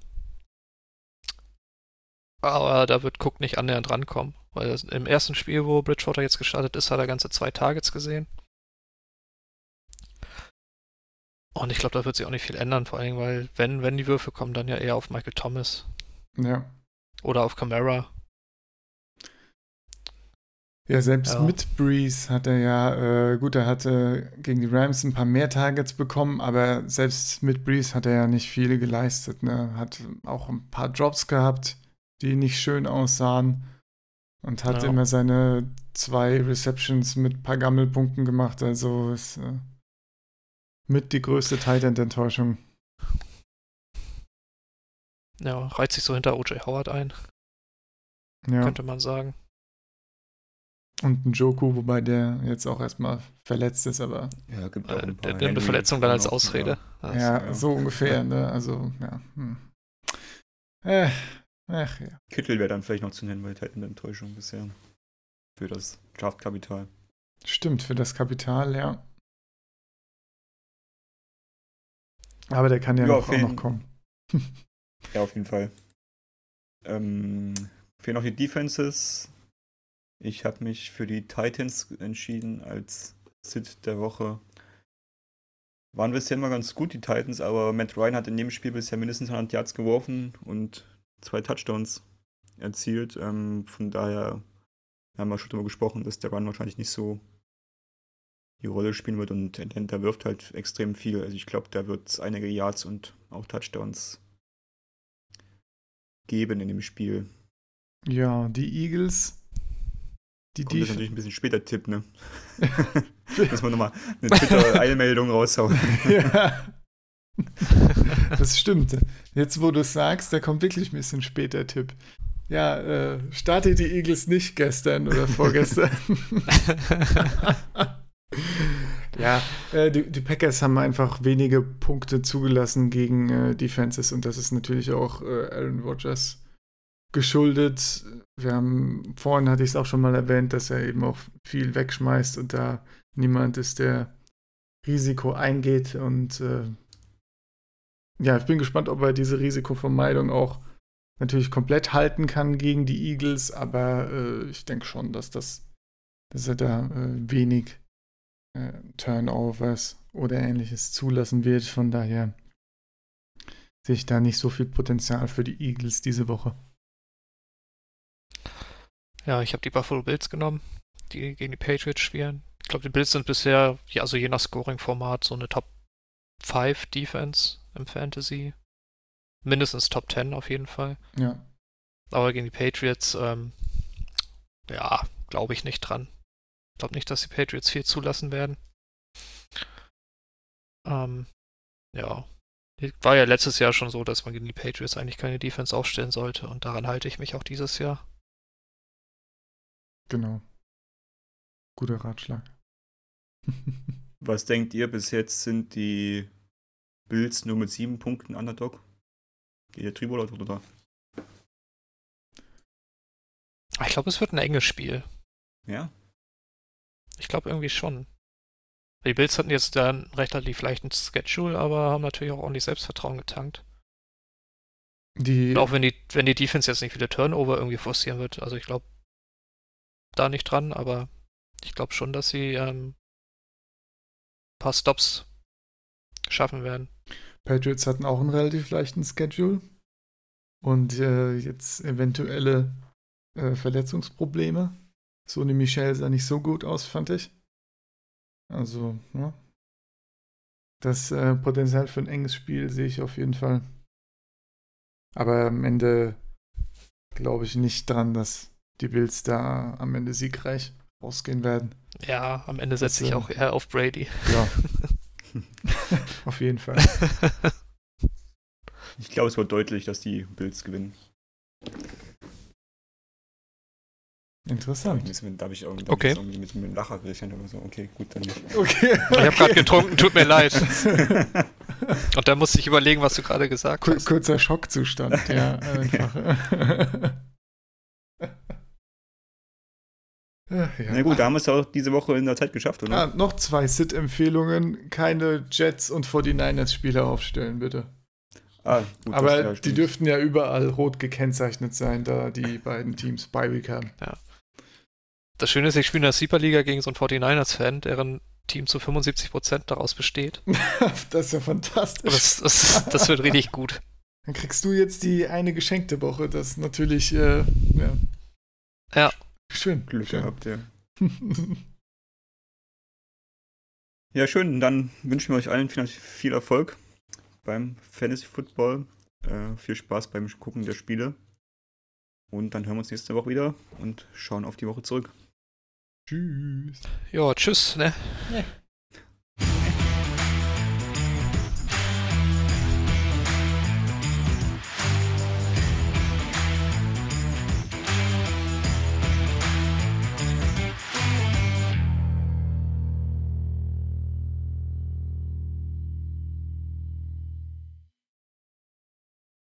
Aber da wird Cook nicht annähernd rankommen. Weil im ersten Spiel, wo Bridgewater jetzt gestartet ist, hat er ganze zwei Targets gesehen. Und ich glaube, da wird sich auch nicht viel ändern, vor allem, weil wenn, wenn die Würfe kommen, dann ja eher auf Michael Thomas. Ja. Oder auf Camara. Ja, selbst ja. mit Breeze hat er ja, äh, gut, er hatte gegen die Rams ein paar mehr Targets bekommen, aber selbst mit Breeze hat er ja nicht viele geleistet. Ne? Hat auch ein paar Drops gehabt die nicht schön aussahen. Und hat ja. immer seine zwei Receptions mit ein paar Gammelpunkten gemacht. Also ist äh, mit die größte Titan-Enttäuschung. Ja, reizt sich so hinter O.J. Howard ein. Ja. Könnte man sagen. Und ein Joku, wobei der jetzt auch erstmal verletzt ist, aber. Ja, gibt auch ein paar der nimmt eine Verletzung dann als Ausrede. Ja, also, ja, so ungefähr, ne? Also, ja. Hm. Äh, Ach ja. Kittel wäre dann vielleicht noch zu nennen, weil halt eine Enttäuschung bisher. Für das Draftkapital. Stimmt, für das Kapital, ja. Aber der kann ja, ja noch, auch noch kommen. ja, auf jeden Fall. Ähm, fehlen noch die Defenses. Ich habe mich für die Titans entschieden als Sit der Woche. Waren bisher immer ganz gut, die Titans, aber Matt Ryan hat in dem Spiel bisher mindestens 100 Yards geworfen und zwei Touchdowns erzielt. Ähm, von daher haben wir schon darüber gesprochen, dass der Run wahrscheinlich nicht so die Rolle spielen wird und der wirft halt extrem viel. Also ich glaube, da wird es einige Yards und auch Touchdowns geben in dem Spiel. Ja, die Eagles. Die Kommt das natürlich ein bisschen später Tipp, ne? Müssen wir nochmal eine Twitter-Eilmeldung raushauen. ja. Das stimmt. Jetzt, wo du es sagst, da kommt wirklich ein bisschen später Tipp. Ja, äh, startet die Eagles nicht gestern oder vorgestern. ja, äh, die, die, Packers haben einfach wenige Punkte zugelassen gegen äh, Defenses und das ist natürlich auch äh, Aaron Rodgers geschuldet. Wir haben, vorhin hatte ich es auch schon mal erwähnt, dass er eben auch viel wegschmeißt und da niemand ist, der Risiko eingeht und äh, ja, ich bin gespannt, ob er diese Risikovermeidung auch natürlich komplett halten kann gegen die Eagles, aber äh, ich denke schon, dass das, dass er da äh, wenig äh, Turnovers oder ähnliches zulassen wird. Von daher sehe ich da nicht so viel Potenzial für die Eagles diese Woche. Ja, ich habe die Buffalo Bills genommen, die gegen die Patriots spielen. Ich glaube, die Bills sind bisher, ja, also je nach Scoring-Format, so eine Top 5 Defense im Fantasy mindestens Top 10 auf jeden Fall. Ja. Aber gegen die Patriots, ähm, ja, glaube ich nicht dran. Ich glaube nicht, dass die Patriots viel zulassen werden. Ähm, ja. War ja letztes Jahr schon so, dass man gegen die Patriots eigentlich keine Defense aufstellen sollte und daran halte ich mich auch dieses Jahr. Genau. Guter Ratschlag. Was denkt ihr, bis jetzt sind die Bills nur mit sieben Punkten Underdog? Geht der Tribal oder da? Ich glaube, es wird ein enges Spiel. Ja? Ich glaube irgendwie schon. Die Bills hatten jetzt dann relativ leichten Schedule, aber haben natürlich auch ordentlich Selbstvertrauen getankt. Die... auch wenn die, wenn die Defense jetzt nicht viele Turnover irgendwie forcieren wird. Also ich glaube da nicht dran, aber ich glaube schon, dass sie ähm, ein paar Stops schaffen werden. Patriots hatten auch einen relativ leichten Schedule. Und äh, jetzt eventuelle äh, Verletzungsprobleme. Sony Michel sah nicht so gut aus, fand ich. Also, ja. Das äh, Potenzial für ein enges Spiel sehe ich auf jeden Fall. Aber am Ende glaube ich nicht dran, dass die Bills da am Ende siegreich rausgehen werden. Ja, am Ende setze ich äh, auch eher auf Brady. Ja. Auf jeden Fall. Ich glaube, es wird deutlich, dass die Bills gewinnen. Interessant. Da habe ich irgendwie, okay. irgendwie mit einem Lacher gerechnet oder so. Okay, gut, dann nicht. Okay. Ich habe gerade getrunken, tut mir leid. Und da musste ich überlegen, was du gerade gesagt Kur hast. Kurzer Schockzustand, ja, einfach. Ja. Na gut, da haben wir es auch diese Woche in der Zeit geschafft, oder? Ah, noch zwei Sit-Empfehlungen. Keine Jets und 49ers-Spieler aufstellen, bitte. Ah, gut, Aber ja die dürften ja überall rot gekennzeichnet sein, da die beiden Teams bei Week haben. Ja. Das Schöne ist, ich spiele in der Super-Liga gegen so einen 49ers-Fan, deren Team zu 75% daraus besteht. das ist ja fantastisch. Das, das, das, wird richtig gut. Dann kriegst du jetzt die eine geschenkte Woche. Das natürlich, äh, ja. Ja. Schön. Glück gehabt, ja. ja, schön. Dann wünschen wir euch allen viel Erfolg beim Fantasy Football. Äh, viel Spaß beim Gucken der Spiele. Und dann hören wir uns nächste Woche wieder und schauen auf die Woche zurück. Tschüss. Ja, tschüss, ne? Ja.